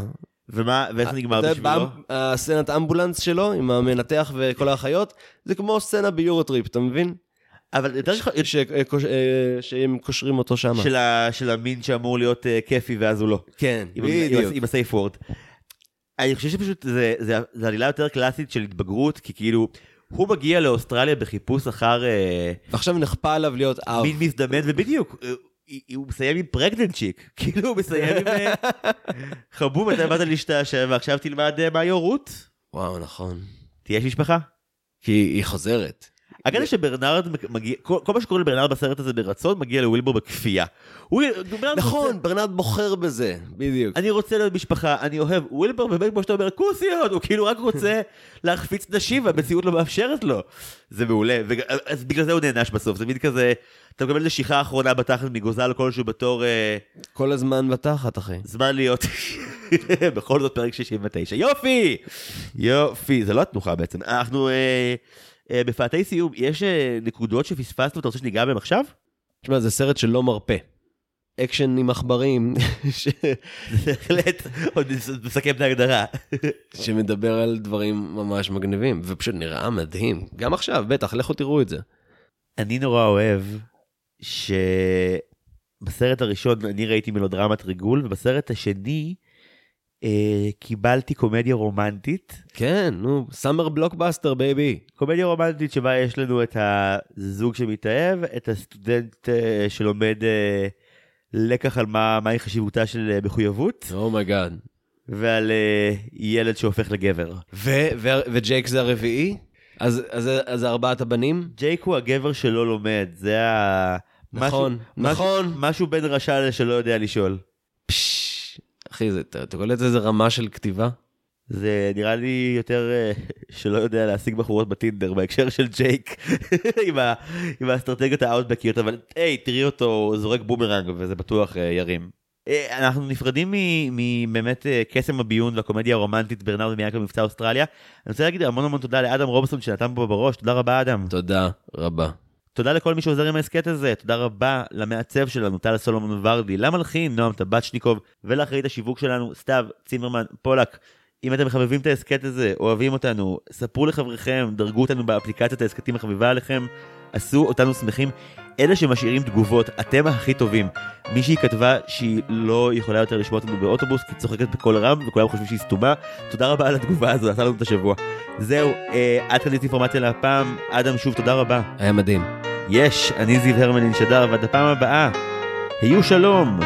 ומה, ואיך זה נגמר בשבילו? הסצנת אמבולנס שלו, עם המנתח וכל האחיות, זה כמו סצנה ביורוטריפ, אתה מבין? אבל יותר ש... ש- אה, אה, שהם קושרים אותו שם. של, ה... של המין שאמור להיות כיפי ואז הוא לא. כן, בדיוק. עם הסייף וורד. אני חושב שפשוט זה, זה, זה עלילה יותר קלאסית של התבגרות, כי כאילו, הוא מגיע לאוסטרליה בחיפוש אחר אה, ועכשיו נכפה עליו להיות אב. מין מזדמן, ובדיוק, אה, הוא מסיים עם פרגננט צ'יק, כאילו הוא מסיים עם אה, חבוב, אתה באת להשתעשע ועכשיו תלמד אה, מהי הורות, וואו, נכון. תהיה משפחה. כי היא חוזרת. הקטע שברנרד מגיע, כל, כל מה שקורה לברנרד בסרט הזה ברצון מגיע לווילבור בכפייה. נכון, רוצה- ברנרד בוחר בזה, בדיוק. אני רוצה להיות משפחה, אני אוהב, ווילבר באמת כמו שאתה אומר, כוסיות, הוא כאילו רק רוצה להחפיץ נשים והמציאות לא מאפשרת לו. זה מעולה, אז בגלל זה הוא נענש בסוף, זה מין כזה, אתה מקבל נשיכה אחרונה בתחת מגוזל כלשהו בתור אה, כל הזמן בתחת, אחי. זמן להיות, בכל זאת פרק 69. יופי! יופי, זה לא התנוחה בעצם. אנחנו אה, בפאתי סיום, יש אה, נקודות שפספסנו, אתה רוצה שניגע בהם עכשיו? תשמע, זה סרט שלא מרפה. אקשן עם עכברים, ש... בהחלט, עוד מסכם את ההגדרה. שמדבר על דברים ממש מגניבים, ופשוט נראה מדהים. גם עכשיו, בטח, לכו תראו את זה. אני נורא אוהב שבסרט הראשון אני ראיתי מלודרמת ריגול, ובסרט השני אה, קיבלתי קומדיה רומנטית. כן, נו, summer blockbuster, baby. קומדיה רומנטית שבה יש לנו את הזוג שמתאהב, את הסטודנט אה, שלומד אה, לקח על מה, מהי חשיבותה של אה, מחויבות, oh my god. ועל אה, ילד שהופך לגבר. וג'ייק זה הרביעי? אז אז- אז ארבעת הבנים? ג'ייק הוא הגבר שלא לומד, זה ה... נכון, משהו, נכון. משהו, משהו בין רשע לשלא יודע לשאול. פשש, אחי, זה- אתה אתה קולט איזה רמה של כתיבה? זה נראה לי יותר אה, שלא יודע להשיג בחורות בטינדר בהקשר של ג'ייק עם, ה, עם האסטרטגיות האאוטבקיות, אבל היי, תראי אותו זורק בומרנג וזה בטוח אה, ירים. אה, אנחנו נפרדים מבאמת קסם הביון והקומדיה הרומנטית ברנרד מיאקל מבצע אוסטרליה. אני רוצה להגיד המון המון תודה לאדם רובסון שנתן פה בראש, תודה רבה אדם. תודה רבה. תודה לכל מי שעוזר עם ההסכת הזה, תודה רבה למעצב שלנו, טל סולומון ורדי, למלחין, נועם טבצ'ניקוב, ולאחראית השיווק שלנו, סתיו, צימרמן, פולק. אם אתם מחבבים את ההסכת הזה, אוהבים אותנו, ספרו לחבריכם, דרגו אותנו באפליקציית ההסכתים החביבה עליכם, עשו אותנו שמחים. אלה שמשאירים תגובות, אתם הכי טובים. מישהי כתבה שהיא לא יכולה יותר לשמוע אותנו באוטובוס, כי היא צוחקת בקול רם, וכולם חושבים שהיא סתומה. תודה רבה על התגובה הזו, עשה לנו את השבוע. זהו, אה, עד כאן דיסאינפורמציה להפעם. אדם, שוב תודה רבה. היה מדהים. יש, אני זיו הרמלין שדר, ועד הפעם הבאה, היו שלום!